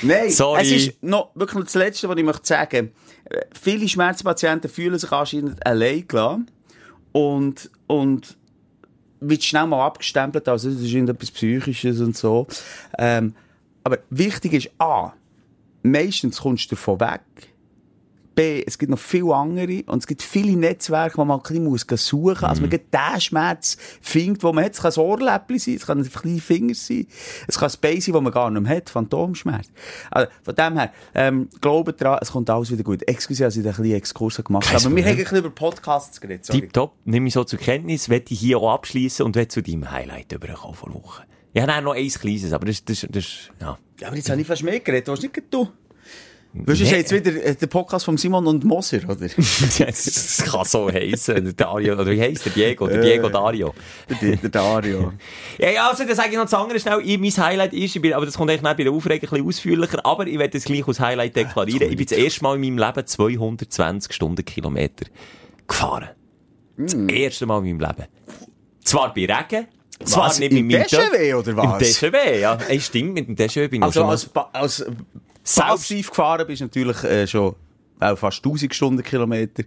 Nein, Sorry. es ist noch wirklich das Letzte, was ich möchte sagen. Äh, Viele Schmerzpatienten fühlen sich anscheinend allein und, und wird schnell mal abgestempelt, also das ist irgendetwas Psychisches und so. Ähm, Aber wichtig ist, A, meistens kommst du davon weg. B, es gibt noch viele andere und es gibt viele Netzwerke, wo man ein bisschen muss suchen muss. Also man geht den Schmerz findet, wo man hat. Es kann ein Ohrläppchen sein, es kann ein kleiner Finger sein, es kann ein Bein sein, das man gar nicht mehr hat, Phantomschmerz. Also von dem her, ähm, glaubt dran, es kommt alles wieder gut. Excuse, dass ich da ein bisschen Exkurs gemacht habe, aber wir haben ein bisschen über Podcasts geredet. sorry. Tipptopp, nimm ich so zur Kenntnis, werde ich hier auch abschließen und werde zu deinem Highlight überkommen vor Woche. Ich habe noch eins kleines, aber das, das, das, ja. Ja, aber jetzt habe ich fast mehr geredet, was nicht du? Weißt du, Nee. nee. jetzt wieder äh, der Podcast von Simon und Moser, oder? das kann so heissen. Der Dario, oder wie heisst der? Diego, der Diego Dario. der, der Dario. Ja, also, dann sage ich noch das andere schnell. Ich, mein Highlight ist, ich bin, aber das kommt eigentlich bei der Aufregung ein bisschen ausführlicher, aber ich werde es gleich als Highlight deklarieren. Ich bin das erste Mal in meinem Leben 220 Stundenkilometer gefahren. Das erste Mal in meinem Leben. Zwar bei Regen, zwar Was, nicht mit meinem Déjà-vu, oder was? Im Déjà-vu, ja. Ey, stimmt, mit dem Déjà-vu bin ich Also schon als, äh, Selbst- passiv gefahren bist du natürlich äh, schon auch fast 1000 Stundenkilometer.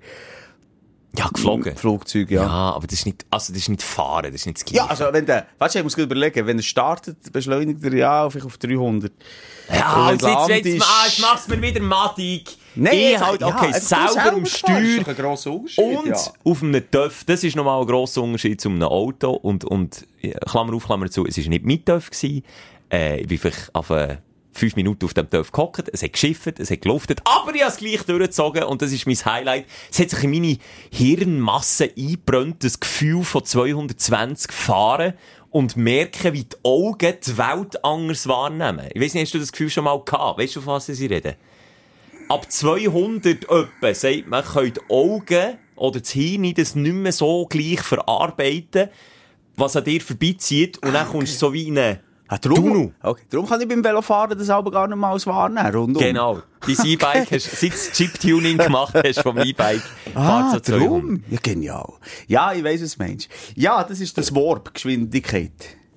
ja, geflogen. Flugzeug, Ja. ja. aber das ist nicht, also das ist nicht fahren, das ist nicht das Ja, also wenn der, weißt du, ich muss überlegen, wenn er startet, beschleunigt er ja vielleicht auf 300. Ja, Und jetzt, jetzt, ist- ah, jetzt machst du mir wieder Matik. Nein, ich halt, ja, okay, selber selber am Steuer. ist grosser Unterschied, Und ja. auf einem TÜV, das ist nochmal ein grosser Unterschied zu einem Auto. Und, und, ja, Klammer auf, Klammer zu, es war nicht mein TÜV gewesen. Äh, ich bin vielleicht auf, äh, fünf Minuten auf dem TÜV gehockt, es hat geschifft, es hat geluftet, aber ich habe es gleich durchgezogen und das ist mein Highlight. Es hat sich in meine Hirnmasse eingebrannt, das Gefühl von 220 fahren und merken, wie die Augen die Welt anders wahrnehmen. Ich weiss nicht, hast du das Gefühl schon mal gehabt? Weißt du, von was ich rede? Ab 200 öppe, sagt man, können die Augen oder das Hirn das nicht mehr so gleich verarbeiten, was an dir vorbeizieht und dann kommst du so wie in eine Ah, darum, Tunnel. okay, darum kann ich beim Velofahren das aber gar nicht mal als wahrnehmen, rundum. Genau. Dein E-Bike hast, seit du Chip-Tuning gemacht hast vom E-Bike, Ah, fährt so 200. darum? Ja, genial. Ja, ich weiss, was du meinst. Ja, das ist das Warp-Geschwindigkeit.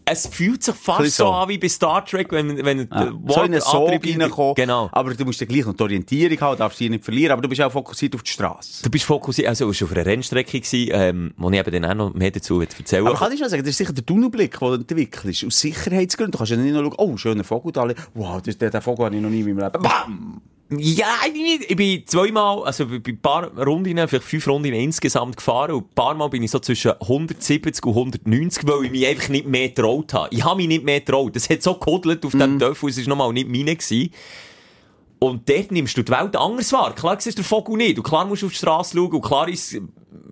Es fühlt sich fast so so. an wie bei Star Trek, wenn, wenn Ja. so in einen Sog reinkommen. Genau. Aber du musst ja gleich noch die Orientierung haben, darfst dich nicht verlieren, aber du bist auch fokussiert auf die Straße. Du bist fokussiert, also du warst auf einer Rennstrecke gewesen, ähm, wo ich eben dann auch noch mehr dazu erzählen Aber kann ich schon sagen, das ist sicher der Tunnelblick, den du entwickelst. Aus Sicherheitsgründen. Du kannst ja nicht nur schauen, oh, schöner Vogel da. Wow, das, den, den Vogel habe ich noch nie in meinem Leben. Bam! Ja. Ich bin zweimal, also bei ein paar Rundinnen, vielleicht fünf Rundinnen insgesamt gefahren und ein paar Mal bin ich so zwischen 170 und 190, weil ich mich einfach nicht mehr getraut habe. Ich habe mich nicht mehr getraut. Das hat so gekuddelt auf dem Töpfel, es war nochmal nicht meine gewesen. Und dort nimmst du die Welt anders wahr. Klar siehst du den Vogel nicht. Und klar musst du auf die Straße schauen. Und klar ist,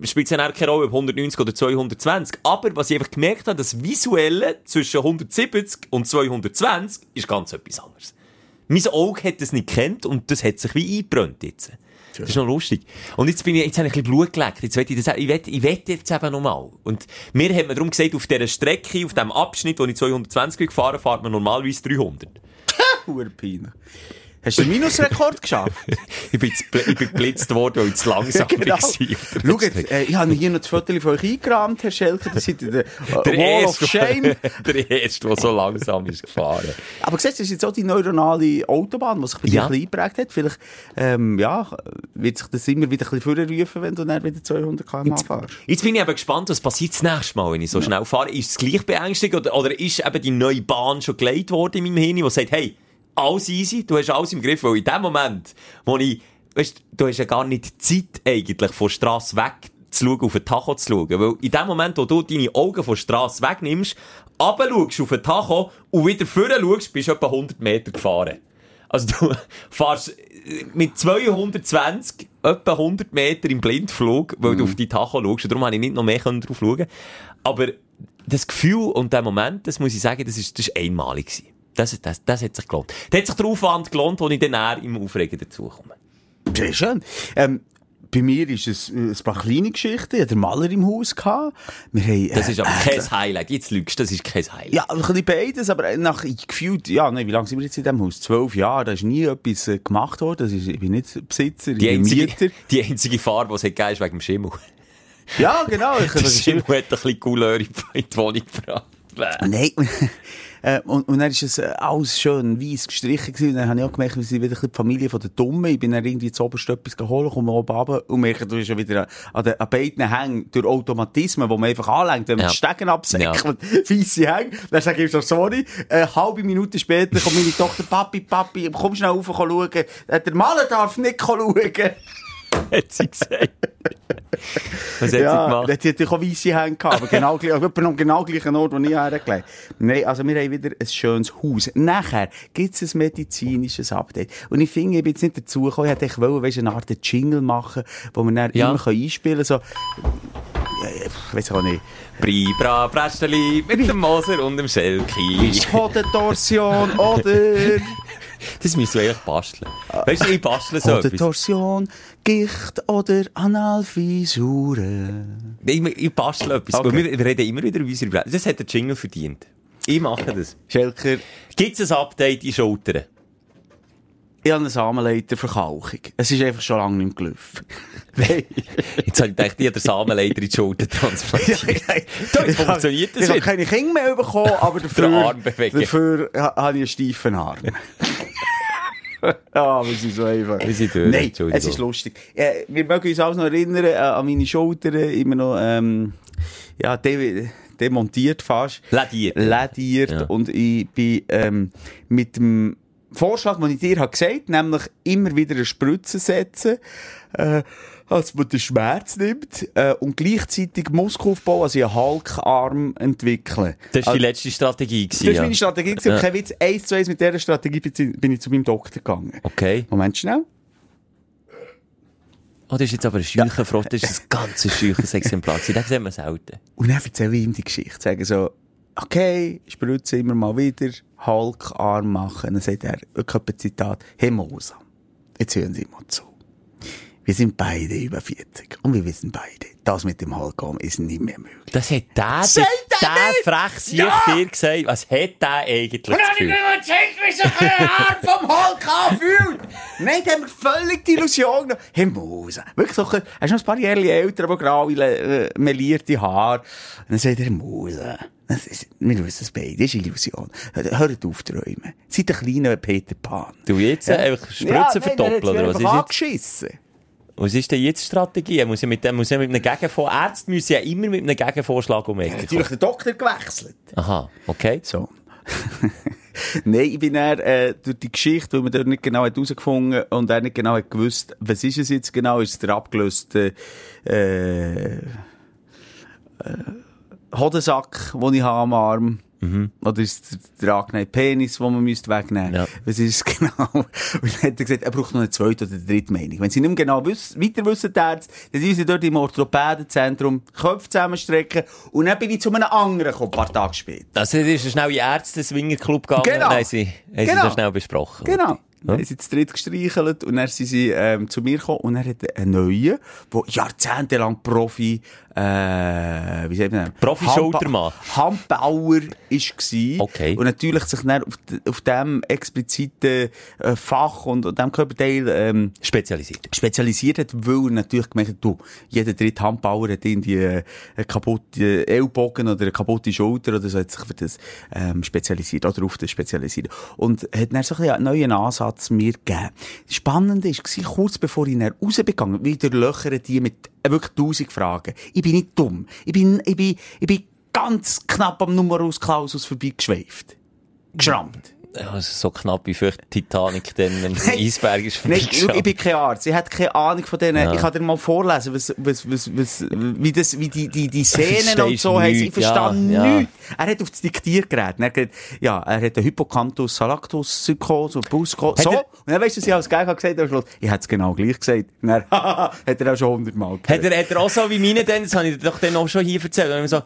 spielt es keine Rolle, ob 190 oder 220. Aber was ich einfach gemerkt habe, das Visuelle zwischen 170 und 220 ist ganz etwas anderes. Mein Auge hat das nicht kennt und das hat sich wie eingebrannt jetzt. Das ist noch lustig. Und jetzt bin ich, jetzt habe ich ein bisschen Blut geleckt. Jetzt will ich das, ich will, ich will jetzt eben nochmal. Und mir hat man darum gesagt, auf dieser Strecke, auf diesem Abschnitt, wo ich 220 bin gefahren, fährt man normalerweise 300. Huerpine. Hast du den Minusrekord geschafft? ich bin, ich bin geblitzt worden, weil ich zu langsam genau. war. Schau jetzt, äh, ich habe hier noch das Foto von euch eingerahmt, Herr Schelker. Das ist der, äh, Der Wall of erste, Shame. der erste, der so langsam ist gefahren. Aber siehst du, das ist jetzt auch die neuronale Autobahn, die sich bei dir Ja. bisschen eingeprägt hat. Vielleicht, ähm, ja, wird sich das immer wieder ein bisschen vorrufen, wenn du dann wieder 200 km fährst. Jetzt bin ich eben gespannt, was passiert das nächste Mal, wenn ich so schnell fahre. Ist es gleich beängstigend oder, oder ist eben die neue Bahn schon gelegt worden in meinem Hirn, die sagt, hey, alles easy, du hast alles im Griff, weil in dem Moment, wo ich, weißt, du hast ja gar nicht Zeit eigentlich von der Strasse weg zu schauen, auf den Tacho zu schauen. Weil in dem Moment, wo du deine Augen von der Strasse wegnimmst, runter schaust auf den Tacho und wieder vorne schaust, bist du etwa 100 Meter gefahren. Also du fährst mit 220 etwa 100 Meter im Blindflug, weil du auf die Tacho schaust. Und darum habe ich nicht noch mehr drauf schauen Aber das Gefühl und der Moment, das muss ich sagen, das ist, das ist einmalig gewesen. Das, das, das hat sich gelohnt. Das hat sich der Aufwand gelohnt, wo ich dann im Aufregen dazukomme. Sehr schön. Ähm, bei mir ist es äh, ein paar kleine Geschichten. Ich hatte den Maler im Haus. Gehabt. Wir haben, äh, Das ist aber kein Highlight. Jetzt lügst du, das ist kein Highlight. Ja, ein bisschen beides, aber nach ich gefühlt, ja, nein, wie lange sind wir jetzt in diesem Haus? Zwölf Jahre, da ist nie etwas äh, gemacht worden. Das ist, ich bin nicht Besitzer, ich Die bin einzige, Mieter. die einzige Farbe, die es gegeben ist wegen dem Schimmel. Ja, genau. Ich, Der Schimmel hat ein bisschen Couleur in die Wohnung gebracht. Nein. Äh, und, und dann ist es äh, alles schön weiss gestrichen gewesen. Und dann habe ich auch gemerkt, wir sind wieder ein bisschen die Familie von den Dummen. Ich bin dann irgendwie zu oberst etwas geholt, komme oben runter und merke, du bist schon wieder an, den, an beiden Hängen durch Automatismen, wo man einfach anlenkt, wenn man Ja. die Stegen absäckelt, weisse Hänge. Dann sage ich so, sorry. Eine halbe Minute später kommt meine Tochter, Papi, Papi, komm schnell rauf, schauen. Äh, Der Maler darf nicht schauen. hat sie gesagt. Was hat sie Ja, gemacht? der hat natürlich auch weisse Hände gehabt, aber genau aber etwa am genau gleichen Ort, wo ich hergelegt Nein, also wir haben wieder ein schönes Haus. Nachher gibt es ein medizinisches Update. Und ich finde, ich bin jetzt nicht dazu gekommen, ich hätte wollen, weißt, eine Art Jingle machen, wo man dann Ja. immer kann einspielen kann, so, ja, ja, ich weiss auch nicht. Bri, bra, Prästeli mit dem Moser und dem Schelki. Ist Hodentorsion oder Das müsst du eigentlich basteln. Weißt du, ich bastle so etwas. Hodentorsion, Gicht oder Analfisuren. Ich, ich bastle etwas. Okay. Wir, wir reden immer wieder über unsere. Das hat der Jingle verdient. Ich mache das. Schelker, Gibt es ein Update in Schultern? ich habe eine Samenleiterverkalkung. Es ist einfach schon lange nicht gelaufen. Nein. Jetzt habe ich gedacht, ich habe den Samenleiter in die Schulter transplantiert. Das funktioniert das Ich habe keine Kinder mehr bekommen, aber dafür, dafür ha- habe ich einen steifen Arm. Ja, wir sind so einfach. Wir sind durch, Nein, es ist lustig. Äh, wir mögen uns alles noch erinnern äh, an meine Schultern, immer noch, ähm, ja, de demontiert fast. Ladiert. Ladiert. Ja. Und ich bin ähm, mit dem Vorschlag, den ich dir habe gesagt, nämlich immer wieder eine Spritze setzen, äh, als man den Schmerz nimmt äh, und gleichzeitig Muskelaufbau, also einen Hulkarm entwickeln. Das war Also, die letzte Strategie. das Gewesen, war meine Strategie. Ja. Kein Witz, eins zu eins mit dieser Strategie bin ich- ich zu meinem Doktor gegangen. Okay. Moment schnell. Oh, das ist jetzt aber ein Scheuchenfrott. Das ist ein ganz scheuches Exemplar. Das sieht man selten. Und dann erzähle ich ihm die Geschichte. Sagen so, okay, Spritze immer mal wieder, Hulkarm machen. Dann sagt er, wirklich ein Zitat, Herr Moser, jetzt hören Sie mal zu. Wir sind beide über 40 und wir wissen beide, das mit dem Hulkarm ist nicht mehr möglich. Das hat der, der, er nicht? frech Ja! dir gesagt. Was hat der eigentlich das Gefühl? gezeigt, wie sich ein Arm vom Hulk anfühlt. Nein, da haben wir völlig die Illusion genommen. Herr Moser, wirklich so, ein- er ist noch ein paar Jahre älter, aber graue, äh, melierte Haare. Und dann sagt er, Herr Moser, das ist, wir wissen es beide, das ist Illusion. Hört auf träumen. Seid ein kleiner Peter Pan. Du jetzt äh, einfach Spritzen verdoppeln, oder was ist jetzt? Was ist denn jetzt die Strategie? Er muss ja mit dem, muss ja mit einem Gegenvorschlag, Ärzte müssen ja immer mit einem Gegenvorschlag um Ecke Natürlich den Doktor gewechselt. Aha, okay. So. Nein, ich bin dann, äh, durch die Geschichte, weil man dort nicht genau hat herausgefunden und er nicht genau hat gewusst, was ist es jetzt genau, ist es der abgelöste, äh, äh, Hodensack, den ich habe am Arm. Oder ist es der angeneigte Penis, den man müsste wegnehmen Ja. müsste? Was ist es genau? Und dann hat er gesagt, er braucht noch eine zweite oder dritte Meinung. Wenn sie nicht mehr genau wiss, weiter wissen, die Ärzte, dann sind sie dort im Orthopädenzentrum Köpfe zusammenstrecken und dann bin ich zu einem anderen gekommen, ein paar Tage später. Also, es ist schnell in den Ärzte-Swingerclub gegangen. Genau. Dann haben sie, haben sie Genau. das schnell besprochen. Genau. Ja. Dann haben sie dritt gestreichelt und dann sind sie ähm, zu mir gekommen und er hat einen neuen, der jahrzehntelang Profi, äh, wie sagt man. Handba- Handbauer ist gsi. Okay. Und natürlich sich dann auf, auf dem expliziten äh, Fach und, und dem Körperteil ähm, Spezialisiert. spezialisiert hat, weil er natürlich gemerkt hat, du, jeder dritte Handbauer hat irgendwie äh, einen kaputten Ellbogen oder eine kaputte Schulter oder so, hat sich für das ähm, spezialisiert oder auf das spezialisiert. Und hat dann so ein bisschen einen neuen Ansatz mir gegeben. Das Spannende war, kurz bevor ich dann rausgegangen wieder löchern die mit äh, wirklich tausend Fragen. Ich bin nicht dumm. Ich bin, ich bin, ich bin ganz knapp am Numerus Clausus vorbeigeschweift. Geschrammt. Also, so knapp wie vielleicht Titanic, dann, wenn der. Eisberg ist Nein, ich bin kein Arzt. Ich habe keine Ahnung von denen. Ja. Ich kann dir mal vorlesen, was, was, was, was, wie das, wie die, die, die Szenen und so heißen. Ich verstehe ja, ja. nichts. Er hat auf das Diktiergerät. Er hat, gesagt, ja, er hat eine Hippocampus salactus Psychose und Buskose. Hat So. er- Und dann weißt du, was ich als Gag gesagt habe Schluss. Ich hätte es genau gleich gesagt. Und dann, hat er auch schon hundertmal Hat gehört. er, hat er auch so wie meine dann, das habe ich dir doch dann auch schon hier erzählt, und ich so,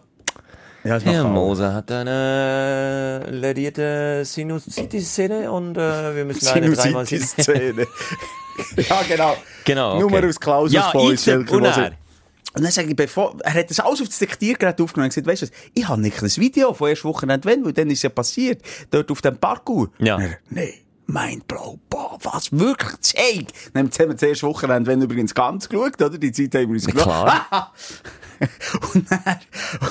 Ja, Ja, auch. Moser hat eine ledierte Sinusitis-Szene und äh, wir müssen eine dreimal Sinusitis-Szene. ja, genau. Genau, okay. Numerus Clausus Ja, Boy, jetzt, Schelker, und dann sage ich, bevor, er hat das alles auf das Diktiergerät aufgenommen und gesagt, weißt du was, ich habe nicht ein Video von erst Wochenende, wenn, weil dann ist ja passiert, dort auf dem Parkour. Ja. Und er, nee. Mindblow, boah, was wirklich zeig. Dann haben wir zuerst Wochenende, wenn übrigens ganz geschaut, oder? Die Zeit haben wir uns klar. und dann,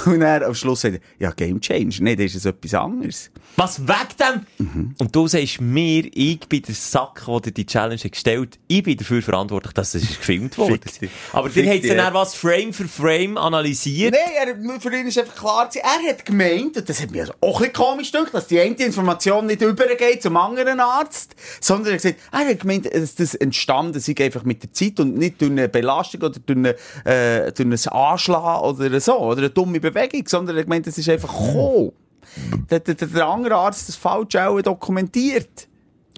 und dann am Schluss sagt er, ja, Game Changer, nee, das ist es etwas anderes. Was, weg dem? Mhm. Und du sagst mir, ich bin der Sack, der dir die Challenge hat gestellt ich bin dafür verantwortlich, dass es gefilmt wurde. Aber Fick dir hat dann ja. was Frame für Frame analysiert. Nein, er, für ihn ist einfach klar er hat gemeint, und das hat mir also auch ein bisschen komisch gedacht, dass die eine Information nicht übergeht zum anderen Arzt, sondern er hat gesagt, er hat gemeint, dass das entstanden sei einfach mit der Zeit und nicht durch eine Belastung oder durch, eine, äh, durch ein Anschlag oder so, oder eine dumme Bewegung, sondern er gemeint, das ist einfach gekommen. Der, der, der, der andere Arzt das falsch auch dokumentiert.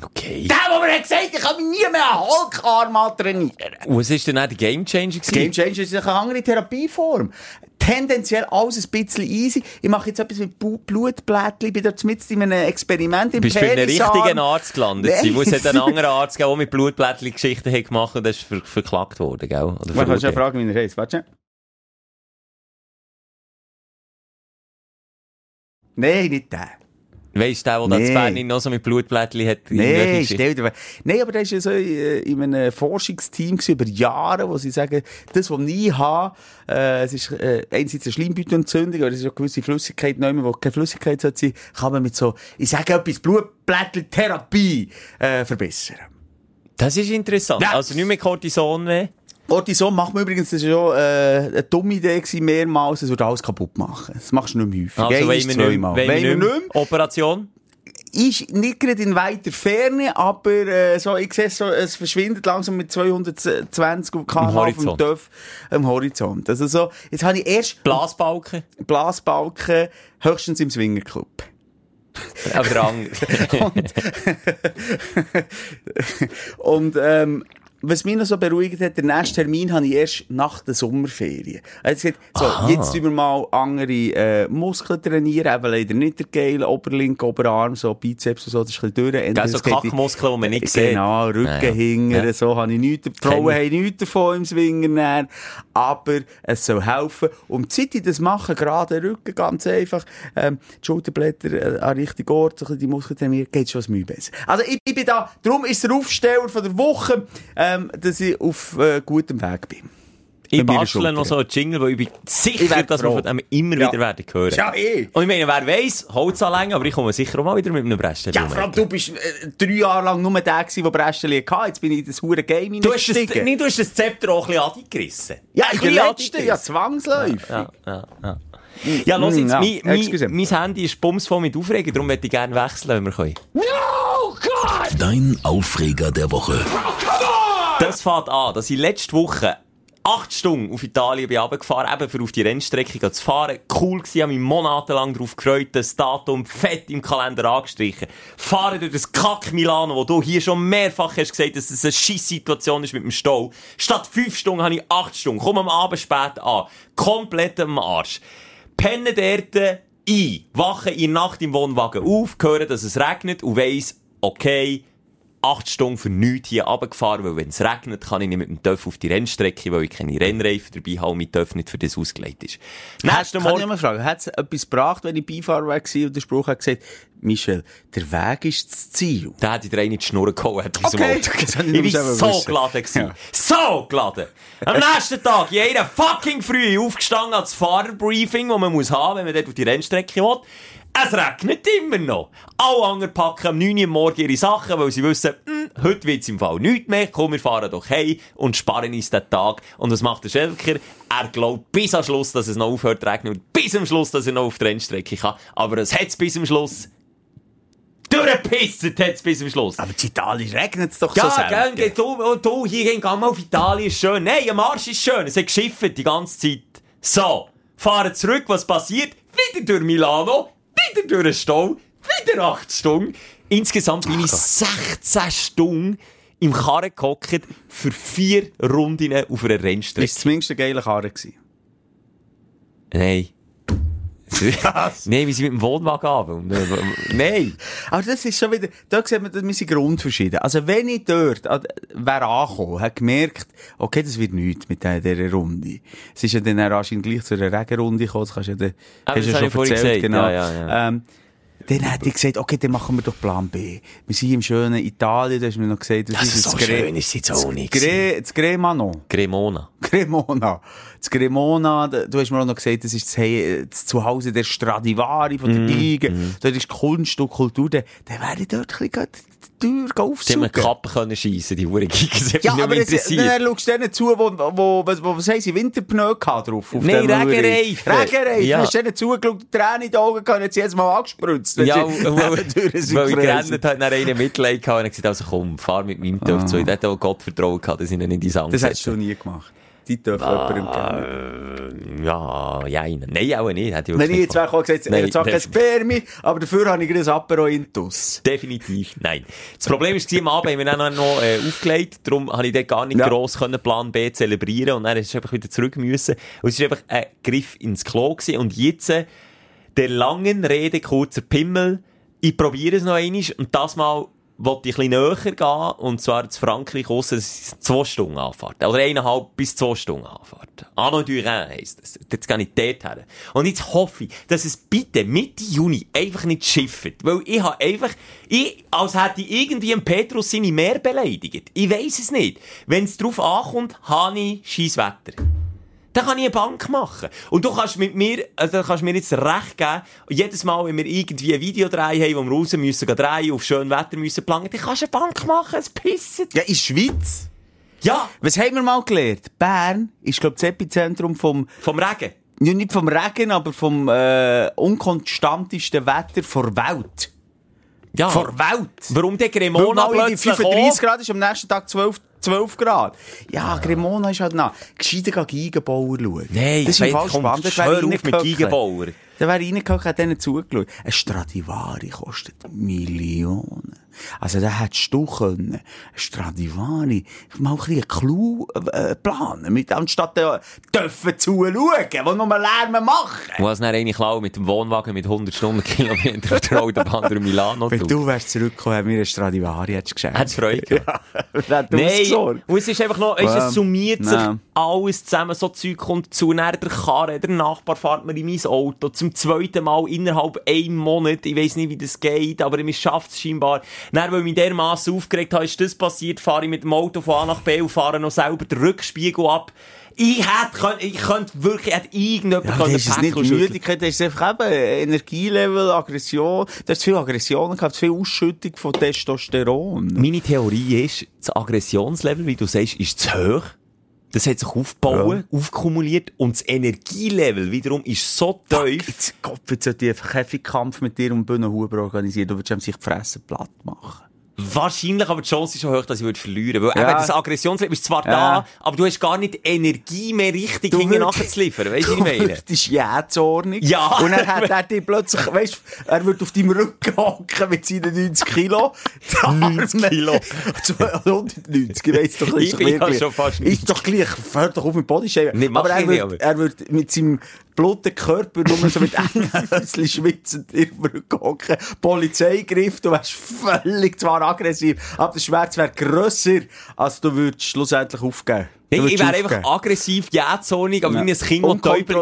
Okay. Der, der mir gesagt, ich kann mich nie mehr an Hulk mal trainieren. Was ist denn auch der Game Changer gewesen? Game Changer ist eine andere Therapieform. Tendenziell alles ein bisschen easy. Ich mache jetzt etwas mit Blutblättchen, bin dort mitten in einem Experiment im Du bist bei einem richtigen Arzt gelandet. Sein. Wo es hat einen anderen Arzt gegeben, der mit Blutblättchen Geschichten hat gemacht und der ist ver verklagt worden, gell? Oder Man kann schon fragen, wie er heißt. Warte. Nein, nicht der. Weisst du, der, der Nee. das Bern noch so mit Blutblättchen hat? Nein, stell dir vor. Nein, aber das war ja so äh, in einem Forschungsteam über Jahre, wo sie sagen, das, was ich habe, äh, es ist äh, einerseits eine Schleimbeutelentzündung, aber es ist auch eine gewisse Flüssigkeit, nicht mehr, wo keine Flüssigkeit sollte sein, kann man mit so, ich sage etwas, Blutblättchen-Therapie äh, verbessern. Das ist interessant. Ja. Also nicht mehr Cortison mehr. Cortison macht man übrigens, das war schon äh, eine dumme Idee gewesen, mehrmals, es würde alles kaputt machen. Das machst du nicht mehr häufig. Also nicht, zweimal. wir Wollen wir nicht mehr. Operation? ist nicht gerade in weiter Ferne, aber äh, so, ich sehe so, es verschwindet langsam mit 220 km auf dem Horizont. Dörf am Horizont. Also so, jetzt habe ich erst Blasbalken? Blasbalken höchstens im Swingerclub. Aber der andere. Und ähm, was mich noch so beruhigt hat, der nächste Termin habe ich erst nach der Sommerferien. Also gesagt, so, Aha. jetzt tun wir mal andere äh, Muskeln trainieren, eben leider nicht der geile Oberlink, Oberarm, so Bizeps und so, das ist ein bisschen durch. Gell, Entweder so es geht in- Kackmuskeln, die man nicht sieht. Genau, Rücken Ja, ja. hingern, Ja. so habe ich nichts. Die Frauen ich. haben nichts davon im Swinger näher. Aber es soll helfen. Und seit ich das mache, gerade den Rücken, ganz einfach, ähm, die Schulterblätter äh, an den richtigen Ort, so ein bisschen die Muskeln trainieren, geht schon Mühe besser. Also ich, ich bin da, darum ist der Aufsteller von der Woche, ähm, dass ich auf äh, gutem Weg bin. Ich bastle noch so einen Jingle, weil ich bin sicher, Ich dass wir von dem immer Ja. wieder werden hören. Ja, eh. Und ich meine, wer weiss, Holz anlängen, aber ich komme sicher auch mal wieder mit einem Brestchen. Ja, vor allem, du bist äh, drei Jahre lang nur der gewesen, der Brestel hatte. Jetzt bin ich in das hure Game Du hast, das, nee, du hast das Zepter auch ein bisschen angerissen. Ja, Ein in der bisschen letzten, ja, zwangsläufig. Ja, ja, ja. Ja, los Mm, jetzt, ja, mein, mein, mein Handy ist bumsvoll mit Aufregung, darum möchte ich gerne wechseln, wenn wir können. Dein Aufreger der Woche. Das fängt an, dass ich letzte Woche acht Stunden auf Italien bin runtergefahren, eben für auf die Rennstrecke zu fahren. Cool gewesen, habe mich monatelang darauf gefreut, das Datum fett im Kalender angestrichen. Fahren durch das Kack Milano, wo du hier schon mehrfach hast gesagt, dass es eine Scheiss-Situation ist mit dem Stau. Statt fünf Stunden habe ich acht Stunden. Komm am Abend spät an. Komplett am Arsch. Penne dort ein. Wache in Nacht im Wohnwagen auf, höre, dass es regnet und weiss, okay, acht Stunden für nichts hier runtergefahren, weil wenn es regnet, kann ich nicht mit dem Töff auf die Rennstrecke, weil ich keine Rennreifen dabei habe und mein Töff nicht für das ausgelegt ist. Nächsten Kann ich Morgen... mal fragen, hat es etwas gebracht, wenn ich Beifahrer war und der Spruch hat gesagt, Michel, der Weg ist das Ziel? Da hätte ich dir eine in die Schnur gehauen aus dem Okay, hätte ich Ich war so wissen. geladen. Ja. So geladen. Am nächsten Tag, jeder fucking früh aufgestanden als Fahrerbriefing, das man muss haben, wenn man dort auf die Rennstrecke will. Es regnet immer noch. Alle anderen packen am 9 Uhr morgen ihre Sachen, weil sie wissen, hm, heute wird's im Fall nichts mehr. Komm, wir fahren doch heim und sparen uns den Tag. Und was macht der Schelker? Er glaubt bis am Schluss, dass es noch aufhört zu regnen und bis am Schluss, dass er noch auf die Rennstrecke kann. Aber es hat's bis am Schluss durchgepisst hat's bis am Schluss. Aber in Italien regnet es doch so Ja, selten. gell, du, oh, du, hier gehen, geh mal auf Italien, ist schön. Nein, am Arsch ist schön, es hat geschifft die ganze Zeit. So, fahren zurück, was passiert? Wieder durch Milano, wieder durch den Stau, wieder 8 Stunden. Insgesamt bin ich 16 Stunden im Karren gehockt für vier Rundinnen auf einer Rennstrecke. Ist zumindest eine geile Karre gewesen. Nein. Nein, wir sind mit dem Wohnwagen an. Nein. Aber das ist schon wieder, da sieht man, wir sind grundverschieden. Also wenn ich dort, äh, wäre angekommen, hat gemerkt, okay, das wird nichts mit dieser, Runde. Es ist ja dann auch anscheinend gleich zu einer Regenrunde gekommen, das kannst du ja, dann- Ah, hast ja schon erzählt, gesagt. genau. Ja, ja, ja. Ähm, dann hätte ich gesagt, okay, dann machen wir doch Plan B. Wir sind im schönen Italien, da hast du mir noch gesagt, das, Das ist das so schön, ist jetzt auch nicht das Gre- Gremano. Cremona. Cremona. Das Cremona, du hast mir auch noch gesagt, das ist das, Zuhause der Stradivari von der Mhm, Giga. Dort ist Kunst und Kultur. Dann, dann wäre ich dort ein bisschen die Tür Die aufsuchen. eine Kappe können schiessen, die Huren Gigas. hat Ja, aber jetzt, dann schaust du denen zu, wo, wo, wo, was haben sie, Winterpneu gehabt drauf? Auf Nein? Regenreifen. Regenreifen. Ja. Hast du denen zugeschaut, die Tränen in die Augen gehabt, jetzt jedes Mal angespritzt. Ja, weil, ich gerannt hat, dann einen Mitleid gehabt und gesagt, also komm, fahr mit meinem Töpf zu. Ich hätte auch Gott vertrauen gehabt, dass ich ihn nicht ins Auge Das hättest du nie gemacht. Die dürfen Ah, jemandem. Äh, Ja, ja, nein, auch nicht. Hätte ich Wenn ich jetzt wäre, gesagt, Nein, er sagt kein. Spermi, aber dafür habe ich ein Apero Intus. Definitiv, nein. Das Problem war, am Abend haben wir dann noch äh, aufgelegt, darum habe ich dort gar nicht Ja. gross können Plan B zelebrieren und dann ist es einfach wieder zurück müssen. Und es war einfach ein Griff ins Klo gewesen. und jetzt äh, der langen Rede kurzer Pimmel. Ich probiere es noch einmal und das Mal wollte ich ein bisschen näher gehen, und zwar zu Frankreich ist zwei Stunden Anfahrt. Oder eineinhalb bis zwei Stunden Anfahrt. Arnaud Durin heisst das. Jetzt gehe ich dort her. Und jetzt hoffe ich, dass es bitte Mitte Juni einfach nicht schifft. Weil ich habe einfach, ich, als hätte ich irgendwie einen Petrus seine Meer beleidigt. Ich weiss es nicht. Wenn es drauf ankommt, habe ich scheiß Wetter. Dann kann ich eine Bank machen. Und du kannst mit mir, also du kannst mir jetzt recht geben, jedes Mal, wenn wir irgendwie ein Video drehen haben, wo wir raus müssen drehen, auf schön Wetter müssen planen, dann kannst du eine Bank machen, es pisst. Ja, in der Schweiz. Ja, Was haben wir mal gelernt? Bern ist, glaube ich, das Epizentrum vom, vom Regen. ja, nicht vom Regen, aber vom äh, unkonstantesten Wetter vor Welt. Ja. Vor Welt. Warum der Cremona plötzlich 35 Grad ist am nächsten Tag 12, 12 Grad. Ja, Cremona ist halt nach. Gescheiter Gigenbauer schauen. Nein, das ist im Fall spannend. Das wäre auf mit. Gigenbauer. Da wäre reingekommen, hat denen zugeschaut. Ein Stradivari kostet Millionen. Also, da hättest du können. Ein Stradivari. Mal ein bisschen Clou, äh, planen. Mit, anstatt äh, dürfen zuschauen, die nur Lärm machen. Was dann eine Klau mit dem Wohnwagen mit 100 Stundenkilometer auf der Autobahn durch Milano Wenn du wärst zurückgekommen, hätten wir einen Stradivari hättest geschenkt. Hat's Freude gehabt? Ja, Nein, und es ist einfach noch, es Ähm, summiert sich nein. alles zusammen, so Zeug kommt zu, dann der Karre, der Nachbar fährt mir in mein Auto, zum zweiten Mal innerhalb einem Monat, ich weiss nicht, wie das geht, aber ich schafft es scheinbar. Dann, weil ich mich dermassen aufgeregt habe, ist das passiert, fahre ich mit dem Auto von A nach B und fahre noch selber den Rückspiegel ab. Ich hätte, könnt- ich könnte wirklich, hätte irgendjemand Ja, können das ist nicht. Müdigkeit, das ist einfach eben Energielevel, Aggression. Du hast viel Aggression gehabt, viel Ausschüttung von Testosteron. Meine Theorie ist, das Aggressionslevel, wie du sagst, ist zu hoch. Das hat sich aufgebaut, aufkumuliert und das Energielevel wiederum ist so tief. Jetzt, Gott, jetzt sollte ich einen Kampf mit dir und Bühnenhuber organisieren. Du würdest ihm sich die Fresse platt machen. Wahrscheinlich, aber die Chance ist schon hoch, dass ich würde verlieren würde. Weil Ja. eben das Aggressionslevel ist zwar Ja. da, aber du hast gar nicht Energie mehr richtig Du hinten nachzuliefern. Weißt du, wie Du ich meine? würdest Jähzornig. Ja. Und dann hat er dich plötzlich, weißt er wird auf deinem Rücken hocken mit seinen 90 Kilo. Die 90 Arme- Kilo. 190, ich weiss doch, Ich ist doch bin ja schon fast Ist doch gleich, hör doch auf mit Bodyshaming. Nee, aber er ich wird, aber- er wird mit seinem blutigen Körper nur so mit engen Höschen schwitzend in den Rücken hocken. Polizeigriff, du wärst völlig zwar aggressiv, aber der Schmerz wäre grösser, als du würdest schlussendlich aufgeben. Nee, ich wäre einfach aggressiv, jähzornig, aber Ja. wie ein Kind.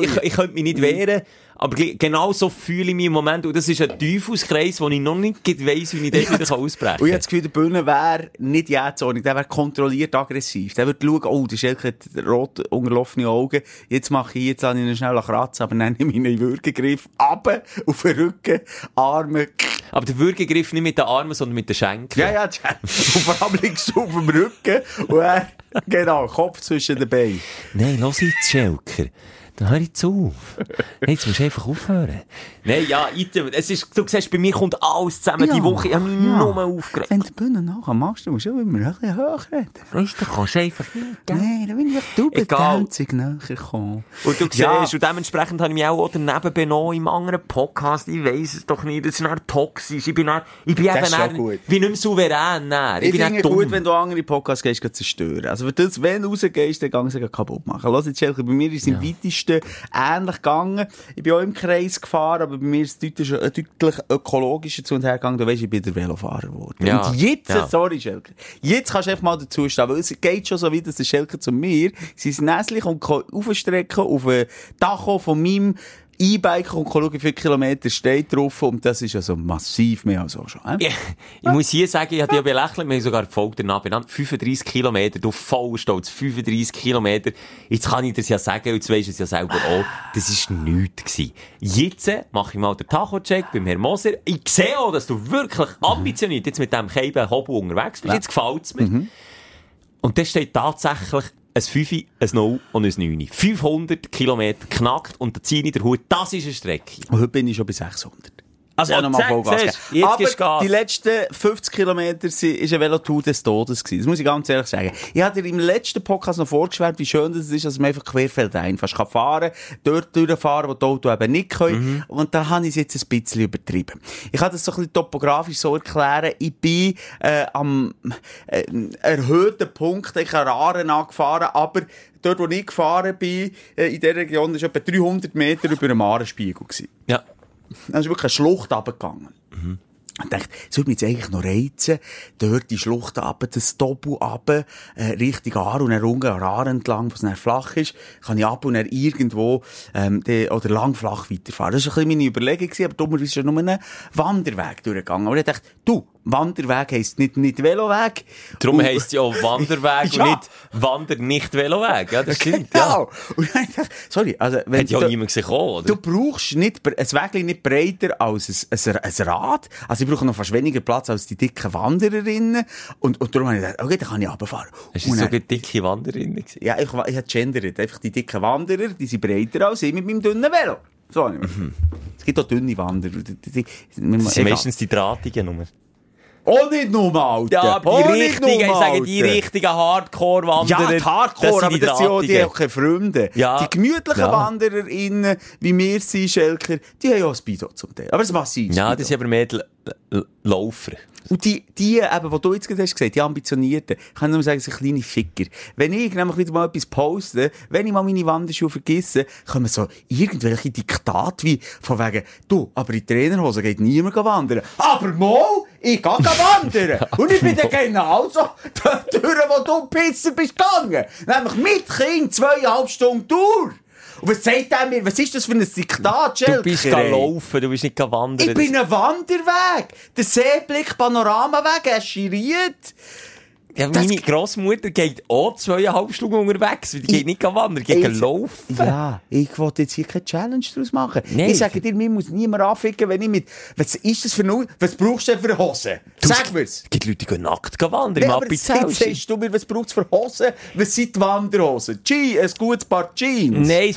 Ich, ich könnte mich nicht wehren. Aber genau so fühle ich mich im Moment. Und das ist ein Teufelskreis, den ich noch nicht weiss, wie ich den wieder ausbrechen Und ich habe kann. das Gefühl, der Bühne wäre nicht jähzornig, der wäre kontrolliert aggressiv. Der würde schauen, oh, Schelke hat rot unterlaufene Augen, jetzt mache ich, jetzt lasse ich ihn schnell kratzen, aber dann nehme ich ihn in den Würgegriff, runter, auf den Rücken, Arme, Aber der Würgegriff nicht mit den Armen, sondern mit den Schenkeln. ja, ja, und vor allem liegst du auf dem Rücken, und er, genau, Kopf zwischen den Beinen. Nein, los jetzt, Schelker. Dann hör jetzt auf. Nein, jetzt musst du einfach aufhören. Nein, ja, Item, es ist, du siehst, bei mir kommt alles zusammen. Die Ja, Woche, ich habe mich ja. nur aufgeregt. Wenn du die Bühne nachher machst, musst du immer ein bisschen hoch reden. Weißt du, du kannst einfach nicht? Nein, dann bin ich du Egal. bedämpzig näher gekommen. Und du siehst, Ja. und dementsprechend habe ich mich auch daneben benommen im anderen Podcast. Ich weiss es doch nicht. Das ist dann toxisch. Ich bin dann, ich bin Das eben dann, gut. ich bin nicht mehr souverän. Dann. Ich, Ich finde dumm. gut, wenn du andere Podcasts gehst, zerstören. Also, wenn du das, wenn du rausgehst, dann gehst du sie kaputt machen. Lass jetzt, bei mir ist es im weitesten ähnlich gegangen. Ich bin auch im Kreis gefahren, aber bei mir ist es deutlich, äh, deutlich ökologischer zu und her gegangen. Du weißt, ich bin der Velofahrer geworden. Ja. Und jetzt, Ja. sorry, Schelke, jetzt kannst du einfach mal dazu stehen, weil es geht schon so weit, dass der Schelke zu mir sein Näschen kommt aufstrecken auf ein Dach von meinem E-Bike und schauen, wie viele Kilometer steht drauf. Und das ist also massiv mehr als auch schon. Äh? Ja, ich muss hier sagen, ich habe dich ja belächelt, wir haben sogar die Folge danach benannt. 35 Kilometer, du voll stolz, 35 Kilometer. Jetzt kann ich das ja sagen, jetzt weisst du es ja selber auch, das war nichts gewesen. Jetzt mache ich mal den Tacho-Check beim Herrn Moser. Ich sehe auch, dass du wirklich ambitioniert jetzt mit dem Keiben Hobo unterwegs bist. Jetzt gefällt es mir. Und da steht tatsächlich ein 5, ein 0 und ein 9. 500 Kilometer knackt und da ziehe ich den Hut. Das ist eine Strecke. Und heute bin ich schon bei 600. Also, ja, nochmal Vollgas geben. Aber die letzten 50 Kilometer sind- ist ein Velotour des Todes gewesen. Das muss ich ganz ehrlich sagen. Ich hatte dir im letzten Podcast noch vorgeschwärmt, wie schön das ist, dass man einfach querfeldein fast kann fahren dort durchfahren, wo die Autos eben nicht können. Und da habe ich es jetzt ein bisschen übertrieben. Ich kann das so ein bisschen topografisch so erklären. Ich bin äh, am äh, erhöhten Punkt, ich habe Aaren angefahren, aber dort, wo ich gefahren bin, äh, in dieser Region, ist etwa 300 Meter über dem Aarenspiegel gewesen. Ja. Dann ist wirklich eine Schlucht runtergegangen. Und dachte, es würde mich jetzt eigentlich noch reizen, dort die Schlucht runter, das Doppel runter, äh, Richtung Aar und dann unten an Aar entlang, wo es dann flach ist, kann ich ab und dann irgendwo, ähm, de, oder lang flach weiterfahren. Das war ein bisschen meine Überlegung, gewesen, aber dummerweise ja nur ein Wanderweg durchgegangen. Aber ich dachte, du, Wanderweg heisst nicht, nicht Veloweg. Darum Und- heisst es ja auch Wanderweg Ja. und nicht Wander nicht Veloweg. Ja, das stimmt. Ja. Genau. Und dann dachte ich, sorry, also, wenn Hat ja niemand gesehen, oder? Du brauchst nicht, ein Wägli nicht breiter als ein, ein, ein Rad. Also ich brauche noch fast weniger Platz als die dicken Wandererinnen. Und, und darum habe ich gedacht, okay, dann kann ich runterfahren. Hast du Und so dann- eine dicke Wanderin gewesen? ja, ich, ich habe gendert. Einfach die dicken Wanderer, die sind breiter als ich mit meinem dünnen Velo. So habe ich mir- Es gibt auch dünne Wanderer. Die, die, die, Mhm. Das sind meistens die drahtigen Nummer. Auch nicht nur Alter. Ja, aber die richtigen, ich sage, die richtigen Hardcore-Wanderer. Ja, die Hardcore, aber das sind ja die auch keine Freunde. Ja. Die gemütlichen Ja. WandererInnen, wie wir sind, Schelker, die haben ja auch Speedo zum Teil. Aber es massiv Ja, Speedo. das sind aber mehr Laufer. Und die, die eben, die du jetzt gerade hast gesagt, die Ambitionierten, ich kann nur sagen, sind kleine Ficker. Wenn ich nämlich wieder mal etwas poste, wenn ich mal meine Wanderschuhe vergesse, kommen so irgendwelche Diktate wie von wegen, du, aber in Trainerhose geht niemand wandern. Aber mal, ich gehe wandern. Und ich bin dann genauso dort durch, wo du Pisser bist gegangen. Nämlich mit Kind zweieinhalb Stunden durch. Und was sagt er mir? Was ist das für ein Diktat, Du bist ey? laufen, du bist nicht wandern. Ich bin ein Wanderweg. Der Seeblick Panoramaweg, Eschiriert. Ja, das- meine Grossmutter geht auch zweieinhalb Stunden unterwegs. Die geht nicht wandern, die geht Ich- laufen. Ja, ich wollte jetzt hier keine Challenge draus machen. Nein. Ich sage dir, mir muss niemand anficken, wenn ich mit, was ist das für eine, was brauchst du denn für eine Hose? Sag mir's. Es gibt Leute, die gehen nackt wandern Nee, im Appenzell. sagst du mir, was braucht's für Hosen? Was sind die Wanderhosen? Jeans, ein gutes Paar Jeans. Nein,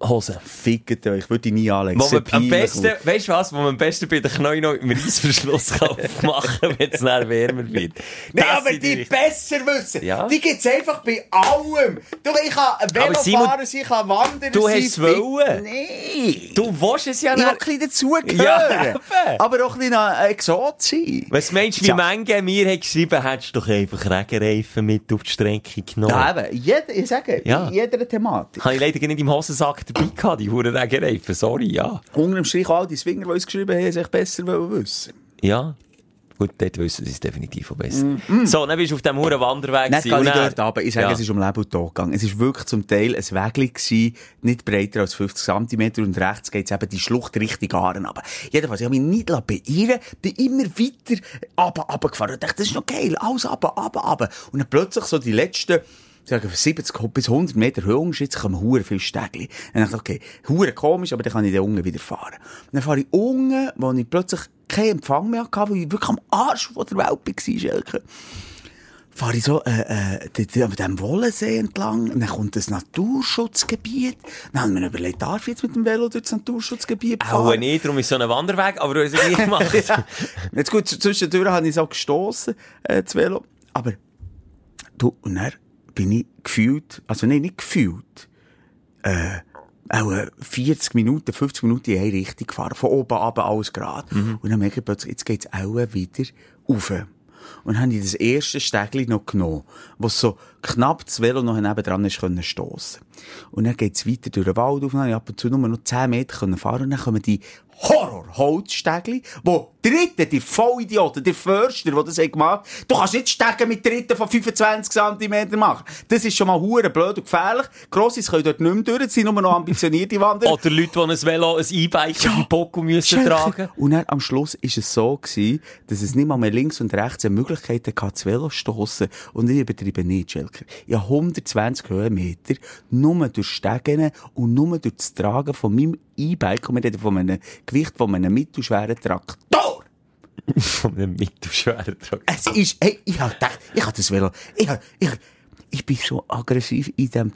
Funktionshose. Fickt euch, würde ich nie anlegen. Wo man am besten, weißt du was, wo man am besten bei den Knien noch im Reissverschluss kann machen kann, wenn es dann wärmer wird. Nein, aber die richtigen- besser wissen. Ja. Die gibt's einfach bei allem. Du, ich kann Velofahrer sein, ich kann Wanderer du hast es wollen. Nein. Du willst es ja Ich will ein nicht. bisschen dazugehören. Ja, aber auch ein bisschen Exot sein. Was meinst du, wie Tja. Menge mir hat geschrieben, hättest du doch einfach Regenreifen mit auf die Strecke genommen? Ja, eben. Jeder, ich sage, Ja. in jeder Thematik. Habe ich leider nicht im Hosensack dabei gehabt, die Huren Regenreifen. Sorry, ja. Unter dem Strich all die Swinger, die uns geschrieben haben, sich besser wissen. Ja. Gut, dort wissen sie es definitiv auch besser. So, dann bist du auf dem Huren Wanderweg Nicht gar nicht dort aber Ich sage, Ja. es ist um Leben und Tod gegangen. Es ist wirklich zum Teil ein Wägli gewesen, nicht breiter als 50 cm und rechts geht es eben die Schlucht Richtung Aaren runter. Jedenfalls, ich habe mich nicht beirren bin immer weiter runter, runtergefahren und dachte, das ist noch geil, alles runter, runter, runter. Und dann plötzlich so die letzten sagen wir 70 bis 100 Meter Höhenunterschied kommen hure viel Stegli. Dann dachte ich, okay, hure komisch, aber dann kann ich den unten wieder fahren. Und dann fahre ich unten, wo ich plötzlich keinen Empfang mehr hatte, weil ich wirklich am Arsch von der Welt war, Schelke fahre ich so äh, äh, an dem Wollensee entlang, und dann kommt das Naturschutzgebiet. Dann haben wir mir überlegt, darf ich jetzt mit dem Velo durch das Naturschutzgebiet fahren? Auch nicht, darum ist so ein Wanderweg, aber du hast es nicht gemacht. Jetzt gut, zwischendurch habe ich auch gestossen, äh, das Velo. Aber, du, und dann bin ich gefühlt, also nein, nicht gefühlt, äh, auch äh, 40 Minuten, 50 Minuten in eine Richtung gefahren. Von oben ab, alles gerade. Und dann merke ich plötzlich, jetzt geht's auch wieder rauf. Und dann habe ich das erste Stegli noch genommen, wo so knapp das Velo noch nebendran ist können stossen. Und dann geht's weiter durch den Wald auf, dann habe ich ab und zu nur noch 10 Meter können fahren und dann kommen die Horror-Holzstegli, wo Dritte, die Vollidioten, der Förster, der das gemacht du kannst nicht Stegen mit Dritten von 25 cm machen. Das ist schon mal hure blöd und gefährlich. Grosses können dort nicht mehr durch, es sind nur noch ambitionierte Wanderer. Oder Leute, die ein Velo, ein E-Bike auf dem Poco müssen tragen. Und dann am Schluss ist es so gewesen, dass es nicht mal mehr links und rechts eine Möglichkeit hatte, das Velo zu stossen. Und ich übertreibe nicht, Schelker. Ich habe 120 Höhenmeter nur durch Stegen und nur durch das Tragen von meinem E-Bike, und wir reden von einem Gewicht von einem mittelschweren Traktor. Von einem mittelschweren Traktor. Es ist, hey, ich hab gedacht, ich hab das Velo, ich hab, ich, ich bin so aggressiv in dem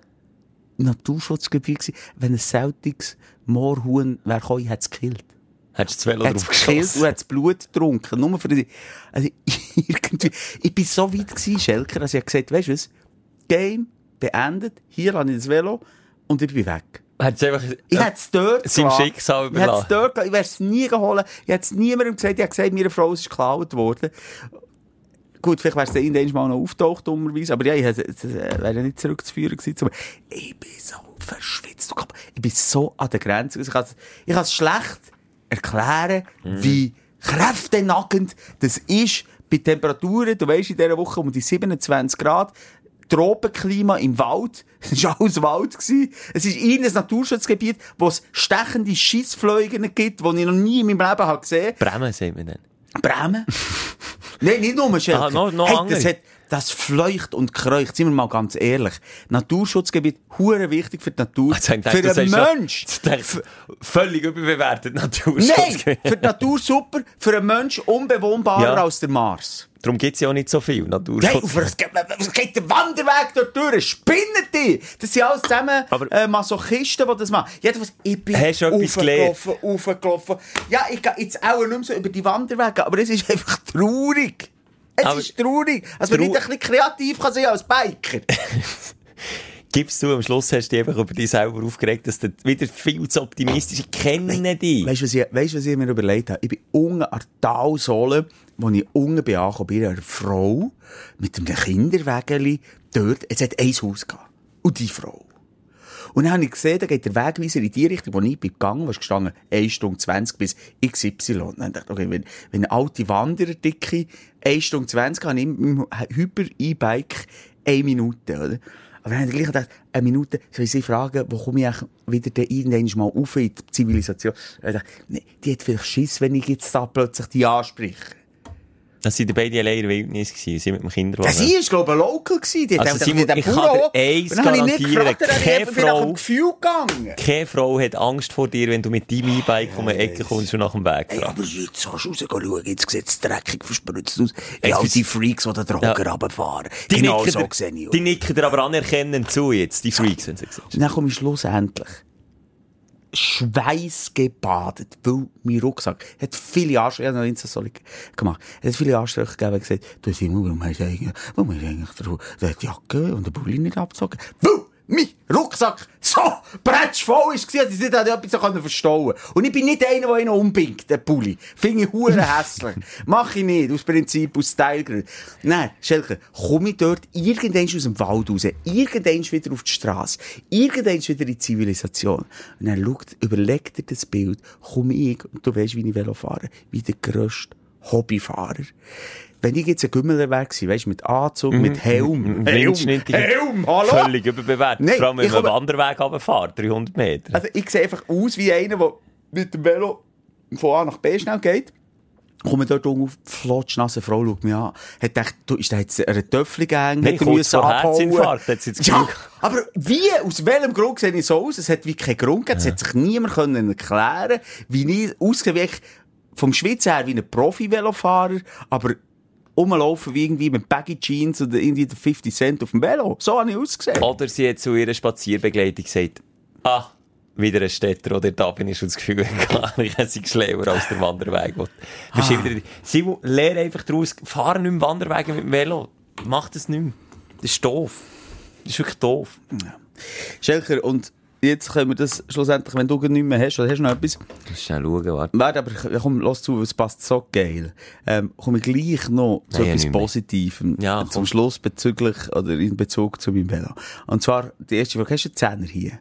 Naturschutzgebiet gewesen, wenn ein seltiges Moorhuhn wäre gekommen, hätte es gekillt. Hättest du das Velo drauf gekillt und das Blut getrunken. Nur für die, also, irgendwie, ich bin so weit gewesen, Schelker, dass ich gesagt, weißt du was? Game beendet, hier habe ich das Velo und ich bin weg. Du einfach Ich hätte es dort seinem gelassen. Schicksal Ich hätte es überlassen. dort gelassen. Ich werde es nie geholt. Ich hätte es niemandem gesagt. Ich habe gesagt, meine Frau ist geklaut worden. Gut, vielleicht wäre es irgendwann mal noch auftaucht, dummerweise. Aber ja, ich hätte, wäre nicht zurückzuführen gewesen. Ich bin so verschwitzt. Ich bin so an der Grenze. Ich kann es, ich kann es schlecht erklären, wie kräftenagend das ist bei Temperaturen. Du weißt, in dieser Woche um die 27 Grad. Tropenklima im Wald. Es war alles Wald. Gewesen. Es ist irgendein Naturschutzgebiet, wo es stechende Schissfleugen gibt, die ich noch nie in meinem Leben habe gesehen Bremen, sagt man dann. Bremen? Nein, nicht nur Schelker. Ah, noch- noch hey, andere. das, hat, das fleucht und kreucht. Sind wir mal ganz ehrlich. Naturschutzgebiet, hure wichtig für die Natur. Also, für sagst Mensch. völlig überbewertet Naturschutz. Nein, für die Natur super, für einen Mensch unbewohnbarer Ja. als der Mars. Darum gibt es ja auch nicht so viel Naturschutz. auf was geht, was geht der Wanderweg dort durch? Spinnen die? Das sind alles zusammen Aber- äh, Masochisten, die das machen. Jedenfalls, ich bin Hast du etwas aufgelaufen, aufgelaufen. Ja, ich gehe jetzt auch nicht mehr so über die Wanderwege, aber es ist einfach traurig. Es Aber- ist traurig. Also, man nicht ein bisschen kreativ kann sein als Biker. Gibst du, am Schluss hast du dich einfach über dich selber aufgeregt, dass du wieder viel zu optimistisch Ich kenne dich. Weißt du, was, ich- was ich mir überlegt habe? Ich bin unten an der Talsohle, wo ich unten bin angekommen, bei einer Frau mit einem Kinderwägeli dort. Es hat ein Haus gehabt. Und die Frau. Und dann habe ich gesehen, da geht der Wegweiser in die Richtung, wo ich bin gegangen, was gestanden, 1 Stunde 20 bis XY. Und dann dachte ich, okay, wenn, wenn alte Wanderer dicke 1 Stunde 20 habe ich mit meinem Hyper-E-Bike 1 Minute, oder? Aber dann habe ich gleich gedacht, eine Minute, soll ich sie fragen, wo komme ich eigentlich wieder irgendwann mal auf in die Zivilisation? Ich dachte, nee, die hat vielleicht Schiss, wenn ich jetzt da plötzlich die anspreche. Das waren beide allein in der Wildnis, gewesen, sie mit dem Kinderwagen. Ja, sie war, glaube ich, Local gewesen. Die Also, den ich kann dir eins garantieren, keine Frau- Gefühl gegangen. Keine Frau hat Angst vor dir, wenn du mit deinem E-Bike um die Ecke kommst und nach dem Weg fragst. aber jetzt kannst du rausschauen, jetzt sieht es dreckig verspritzt aus. Ey, all die Freaks, die den Drogen Ja. runterfahren. Die Genau nicken, so dir, sehe ich die nicken dir aber anerkennend zu jetzt, die Freaks, wenn sie siehst. Und dann komme ich schlussendlich schweißgebadet, weil mein Rucksack hat viele Ansprüche, ich habe noch Insta-Story gemacht, hat viele Ansprüche gegeben, und gesagt, du Simon, warum hast du eigentlich, warum hast du eigentlich die, Jacke und den Pulli nicht abgezogen? Weil mein Rucksack so bretschvoll war, dass ich nicht etwas so verstauen konnte. Und ich bin nicht einer, der ihn umbingt, den Pulli. Finde ich hure hässlich. Mach ich nicht, aus Prinzip, aus Stylegründen. Nein, Schelker, komme ich dort irgendwann aus dem Wald raus, irgendwann wieder auf die Straße, irgendwann wieder in die Zivilisation. Und dann schaut, überlegt er das Bild, komme ich, und du weißt, wie ich Velo fahre, wie der grösste Hobbyfahrer. Wenn ich jetzt ein Gümmeler wäre weisst, mit Anzug, mit Helm, Helm, Windschnittiger. Helm, hallo? Völlig überbewertet. Nein, Vor allem, wenn man einen Wanderweg runterfährt, 300 Meter. Also ich sehe einfach aus wie einer, der mit dem Velo von A nach B schnell geht. Komme dort auf, flotschnasse Frau schaut mich an. Hat gedacht, du, ist da jetzt eine Töffel gegangen? Nein, Hat kurz vor? Herzinfarkt hat jetzt Ja, aber wie, aus welchem Grund sehe ich so aus? Es hat wie keinen Grund gegeben. Es hat sich niemand können erklären wie ich ich vom Schweiz her wie ein Profi-Velofahrer, aber rumlaufen wie irgendwie mit Baggy Jeans oder irgendwie der 50 Cent auf dem Velo. So habe ich ausgesehen. Oder sie hat zu ihrer Spazierbegleitung gesagt, ah, wieder ein Städter, oder da bin ich schon das Gefühl, ich habe sie schlauer als der Wanderweg. will. Ah. Ist wieder- Simon, lerne einfach daraus, fahr nicht mehr Wanderwege mit dem Velo. Mach das nicht mehr. Das ist doof. Das ist wirklich doof. Schelker, und jetzt können wir das schlussendlich, wenn du nicht mehr hast, oder hast du noch etwas? Schnell schauen, warte. Warte, aber ich- komm, lass zu, es passt so geil. Ähm, komme ich gleich noch zu Nein, etwas. Positivem. Ja, zum komm. Schluss bezüglich, oder in Bezug zu meinem Velo. Und zwar, die erste Frage, hast du einen Zehner hier?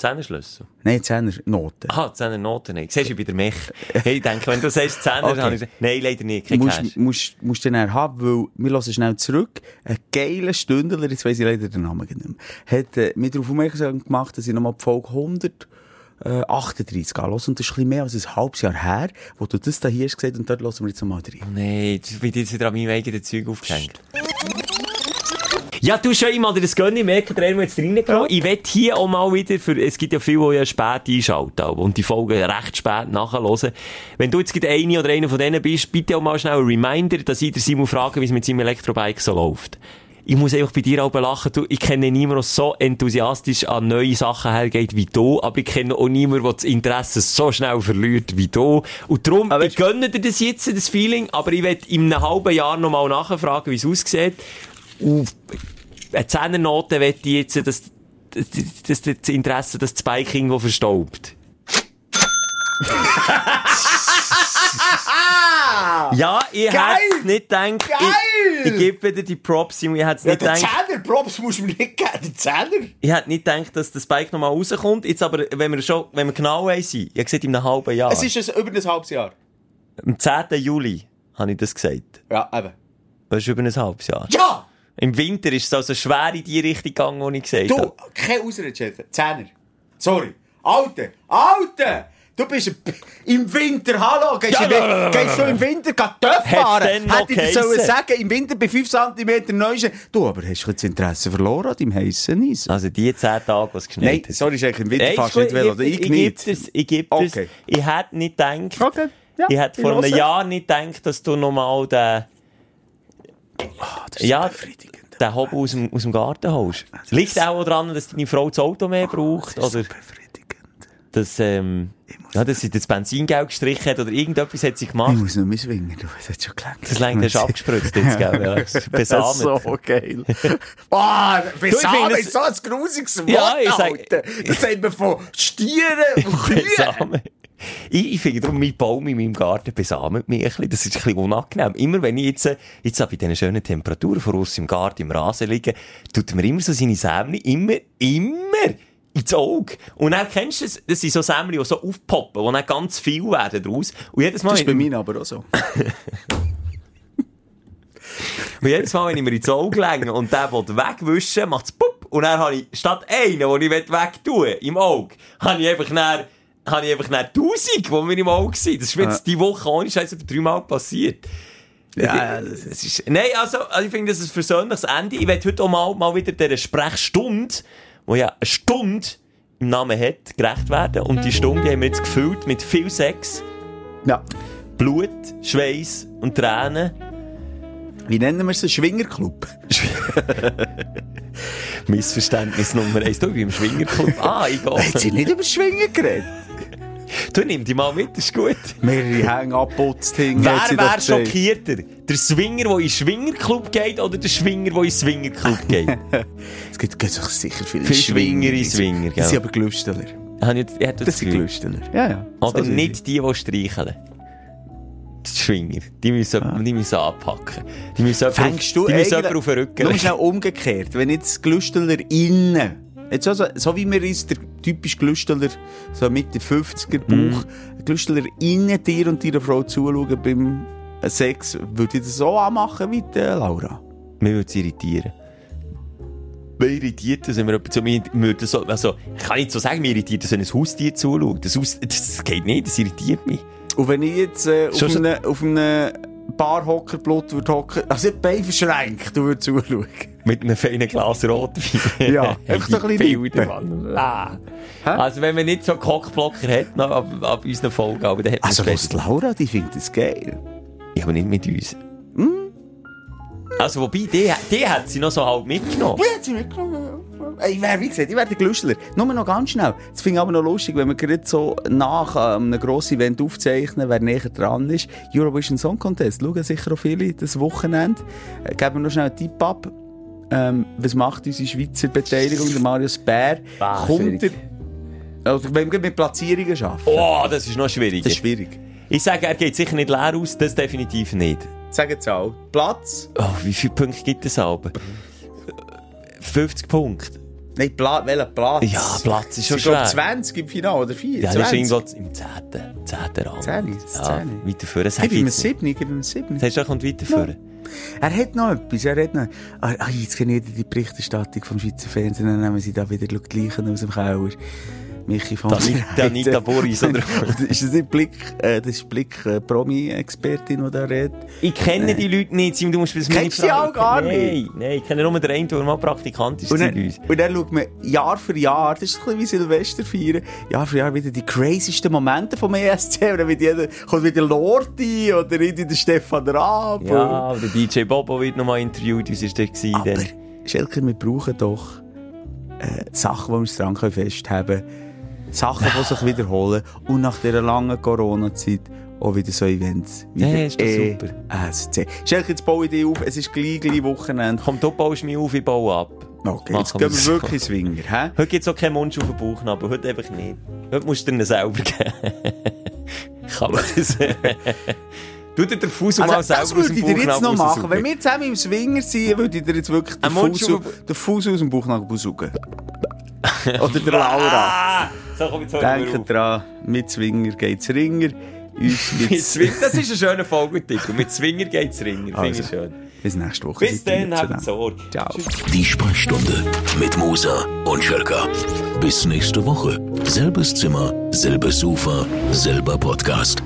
Zehnerschlüssel. Nein, Zehner Noten. Aha, Zehnernoten nicht. Siehst du, bei der Mech. Hey, ich denke, wenn du sagst Zehner, Okay. dann habe ich gesagt, nein, leider nicht, kein Cash. musst, musst, musst du dann haben, weil, wir hören schnell zurück, ein geiler Stündler, jetzt weiss ich leider den Namen nicht mehr, hat äh, mir darauf aufmerksam gemacht, dass ich nochmal die Folge 138 anhöre. Und das ist ein mehr als ein halbes Jahr her, wo du das da hier hast gesagt und dort hören wir jetzt nochmal rein. Nein, du bist jetzt wieder an meinem eigenen Zeug aufgehängt. Ja, du schon einmal dir das gönnen, ich merke, der hat es reingenommen. Ich will hier auch mal wieder, für, es gibt ja viele, die ja spät einschalten und die Folgen recht spät nachhören. Wenn du jetzt gerade eine oder einer von denen bist, bitte auch mal schnell ein Reminder, dass ich Simon frage, wie es mit seinem Elektrobike so läuft. Ich muss einfach bei dir auch lachen, du, ich kenne niemanden, der so enthusiastisch an neue Sachen hergeht wie du, aber ich kenne auch niemanden, der das Interesse so schnell verliert wie du. Und darum, Aber ich gönne dir das jetzt, das Feeling, aber ich werde in einem halben Jahr nochmal nachfragen, wie es aussieht. Und eine Zehnernote wette ich jetzt, dass, dass, das Interesse, dass das Bike irgendwo verstaubt. ja, ich hätte nicht gedacht. Geil! Ich, ich gebe dir die Props, Junge. Ich hätte nicht gedacht. Zehner, Props musst du mir nicht geben, den Zehner. Ich hätte nicht gedacht, dass das Bike nochmal rauskommt. Jetzt aber, wenn wir schon, wenn wir genau sind, ich gesagt, in einem halben Jahr. Es ist ein, über ein halbes Jahr. Am 10. Juli habe ich das gesagt. Ja, eben. Das ist über ein halbes Jahr. Ja! Im Winter ist es also schwer in die Richtung gegangen, wo ich gesagt Du, habe. keine Ausrede, Chef. Zehner. Sorry. Alter! Alter! Du bist im Winter, hallo! Gehst, Ja, du, ja, gehst du im Winter Hätt's fahren? Hätte ich dir sollen sagen, im Winter bei 5 cm Neuschen. Du, aber hast du das Interesse verloren an deinem heissen Eis? Also die 10 Tage, was geschneit Nein, hat. sorry, ist eigentlich im Winter Nein, fast nicht Velo. oder? Ich, ich, ich das, ich gebe. Okay. Ich hätte nicht gedacht, Okay, ja, ich hätte vor einem. Jahr nicht gedacht, dass du nochmal den, Das ist ja, so befriedigend. den Hobel aus dem, aus dem Garten holst. Liegt auch daran, dass deine Frau das Auto mehr braucht, Das ist so oder befriedigend. dass, ähm, ja, dass sie das Benzingeld gestrichen hat, oder irgendetwas hat sie Ich gemacht. muss noch mal swingen, du. Das hat schon gelangt. Das Länge hast du abgespritzt jetzt, gell? Ja, Das ist so geil. Boah, besamen das- ist so ein grusiges Wort, Ja, ich sag- Alter. Das sagt man von Stieren und Kühen. Ich, ich finde darum, mein Baum in meinem Garten besamet mich ein bisschen. Das ist ein bisschen unangenehm. Immer wenn ich jetzt, jetzt bei diesen schönen Temperaturen voraus im Garten, im Rasen liege, tut mir immer so seine Sämli immer, immer ins Auge. Und dann kennst du es, das sind so Sämli, die so aufpoppen, wo dann ganz viel werden daraus. Und jedes Mal, Das ist bei mir aber auch so. und jedes Mal, wenn ich mir ins Auge lege und der will wegwischen, macht es pup. Und dann habe ich, statt einen, den ich wegtun will, im Auge, habe ich einfach habe ich einfach dann 1000, die mir im Auge sind. Das ist mir jetzt die Woche ohne Scheiß etwa dreimal passiert. Ja, das ist, nein, also, also ich finde, das ist ein persönliches Ende. Ich werde heute auch mal, mal wieder dieser Sprechstunde, wo ja eine Stunde im Namen hat, gerecht werden. Und die Stunde die haben wir jetzt gefüllt mit viel Sex, Ja. Blut, Schweiß und Tränen. Wie nennen wir es? Schwingerclub? Missverständnis Nummer eins. Du, ich bin im Schwingerclub. Ah, ich Hat sie gehe. nicht über Schwingen geredet? Du nimm die mal mit, das ist gut. Mehrere Hänge abputzt hing. hat sie Wer wäre schockierter? Der Swinger, der in den Schwingerclub geht, oder der Schwinger, der in den Swingerclub geht? Es gibt, gibt sich sicher viele Viele Schwinger in Swinger, Das sind gell? aber Glüsteler. Hätte Das sind. Glüsteler. Ja, ja. Oder So nicht die, die streicheln. Die Schwinger. Die müssen, die müssen anpacken. Die müssen jemanden Ah. Fängst du auf, die müssen auf den Rücken Nur schnell umgekehrt. Wenn jetzt Glüsteler innen, jetzt also, so wie wir uns der typisch Glüsteler, so Mitte 50er Mhm. Bauch, Glüsteler innen dir und deiner Frau zuschauen beim Sex, würde ich das so anmachen wie die Laura? Mir würde es irritieren. Mir irritiert das, wenn jemand zu mir so, also, ich kann nicht so sagen, mir irritiert das, wenn ein Haustier zuschaut. Das, Haus, das geht nicht, das irritiert mich. Und wenn ich jetzt äh, einem, auf einem Barhockerblut würde hocken, also nicht Bein verschränkt, du würdest zuschauen. Mit einem feinen Glas Rotwein. Ja, einfach so ein bisschen Bilder. Ah. Also, wenn man nicht so Cockblocker hat, noch ab, ab unseren Folgen, aber dann hat Also, es was die Laura, die findet das geil. Ja, aber nicht mit uns. Hm? Also, wobei, die, die hat sie noch so halb mitgenommen. Ja, hat sie mitgenommen. Ich wäre, wie gesagt, ich wäre der Glüschler. Nur noch ganz schnell. Das finde ich aber noch lustig, wenn man gerade so nach ähm, einem grossen Event aufzeichnen, wer näher dran ist. Eurovision Song Contest. Schauen sicher auch viele das Wochenende. Äh, geben wir noch schnell einen Tipp ab. Ähm, was macht unsere Schweizer Beteiligung? Der Marius Bär. Ah, kommt, er, schwierig. Also, wenn wir mit Platzierungen arbeiten. Oh, das ist noch schwieriger. Das ist schwierig. Ich sage, er geht sicher nicht leer aus, das definitiv nicht. Sagen Sie auch. Platz? Oh, wie viele Punkte gibt es aber? 50 Punkte. Nein, Pla welcher Platz? Ja, Platz ist schon Sie schwer. 20 im Finale, oder 4? Ja, das ist irgendwo im 10. 10. Rang. 10, Ja, 10. weiter vorne. Sag Gib ihm nicht. 7, gib ihm einen 7. Sagst du, er kommt weiter vorne? Er hat noch etwas, er hat noch... Ah, ah, jetzt kenne ich die Berichterstattung vom Schweizer Fernsehen, dann nehmen sie da wieder die Gleichen aus dem Keller. Michi von Dani- Danita Boris, oder? ist das nicht Blick, äh, das ist Blick äh, Promi-Expertin, die da redet? Ich kenne die Leute nicht, Simon, du musst das Kennst du die auch gar Nein, nein, ich kenne nur den einen, der mal Praktikant ist Und dann, uns. und dann schaut man Jahr für Jahr, das ist ein bisschen wie Silvester feiern, Jahr für Jahr wieder die crazysten Momente vom ESC. Und dann wird jeder, kommt wieder Lordi oder der Stefan Raab. Ja, der DJ Bobo wird nochmal interviewt, wie war gewesen Aber? Schelker, wir brauchen doch äh, Sachen, die wir dran festhalten können. Sachen, die sich wiederholen. Und nach dieser langen Corona-Zeit auch wieder so Events. Wie Ja, ist doch super. ESC. Schelker, jetzt baue ich dich auf. Es ist gleich, gleich Wochenende. Komm, du baust mich auf, ich baue ab. Okay, jetzt gehen wir wirklich Swinger. Hä? Heute gibt es auch keinen Mund auf den Bauchnabel, heute einfach nicht. Heute musst du dir selber geben. Kann man das? du dir den Fuß mal Also, selber das würde ich dir jetzt noch machen. Wenn wir zusammen im Swinger sind, würde ich dir jetzt wirklich den Fuß aus dem Bauchnabel suchen. Oder der Laura. Ah! So, komm, jetzt Denkt dran, mit Swinger geht's Ringer. Uns Mit das ist ein schöner Folgetitel. Mit Zwinger geht's Ringer. Finde Also, ich schön. Bis nächste Woche. Bis dann, habt. Sorge. Ciao. Die Sprechstunde mit Musa und Schelka. Bis nächste Woche. Selbes Zimmer, selbes Sofa, selber Podcast.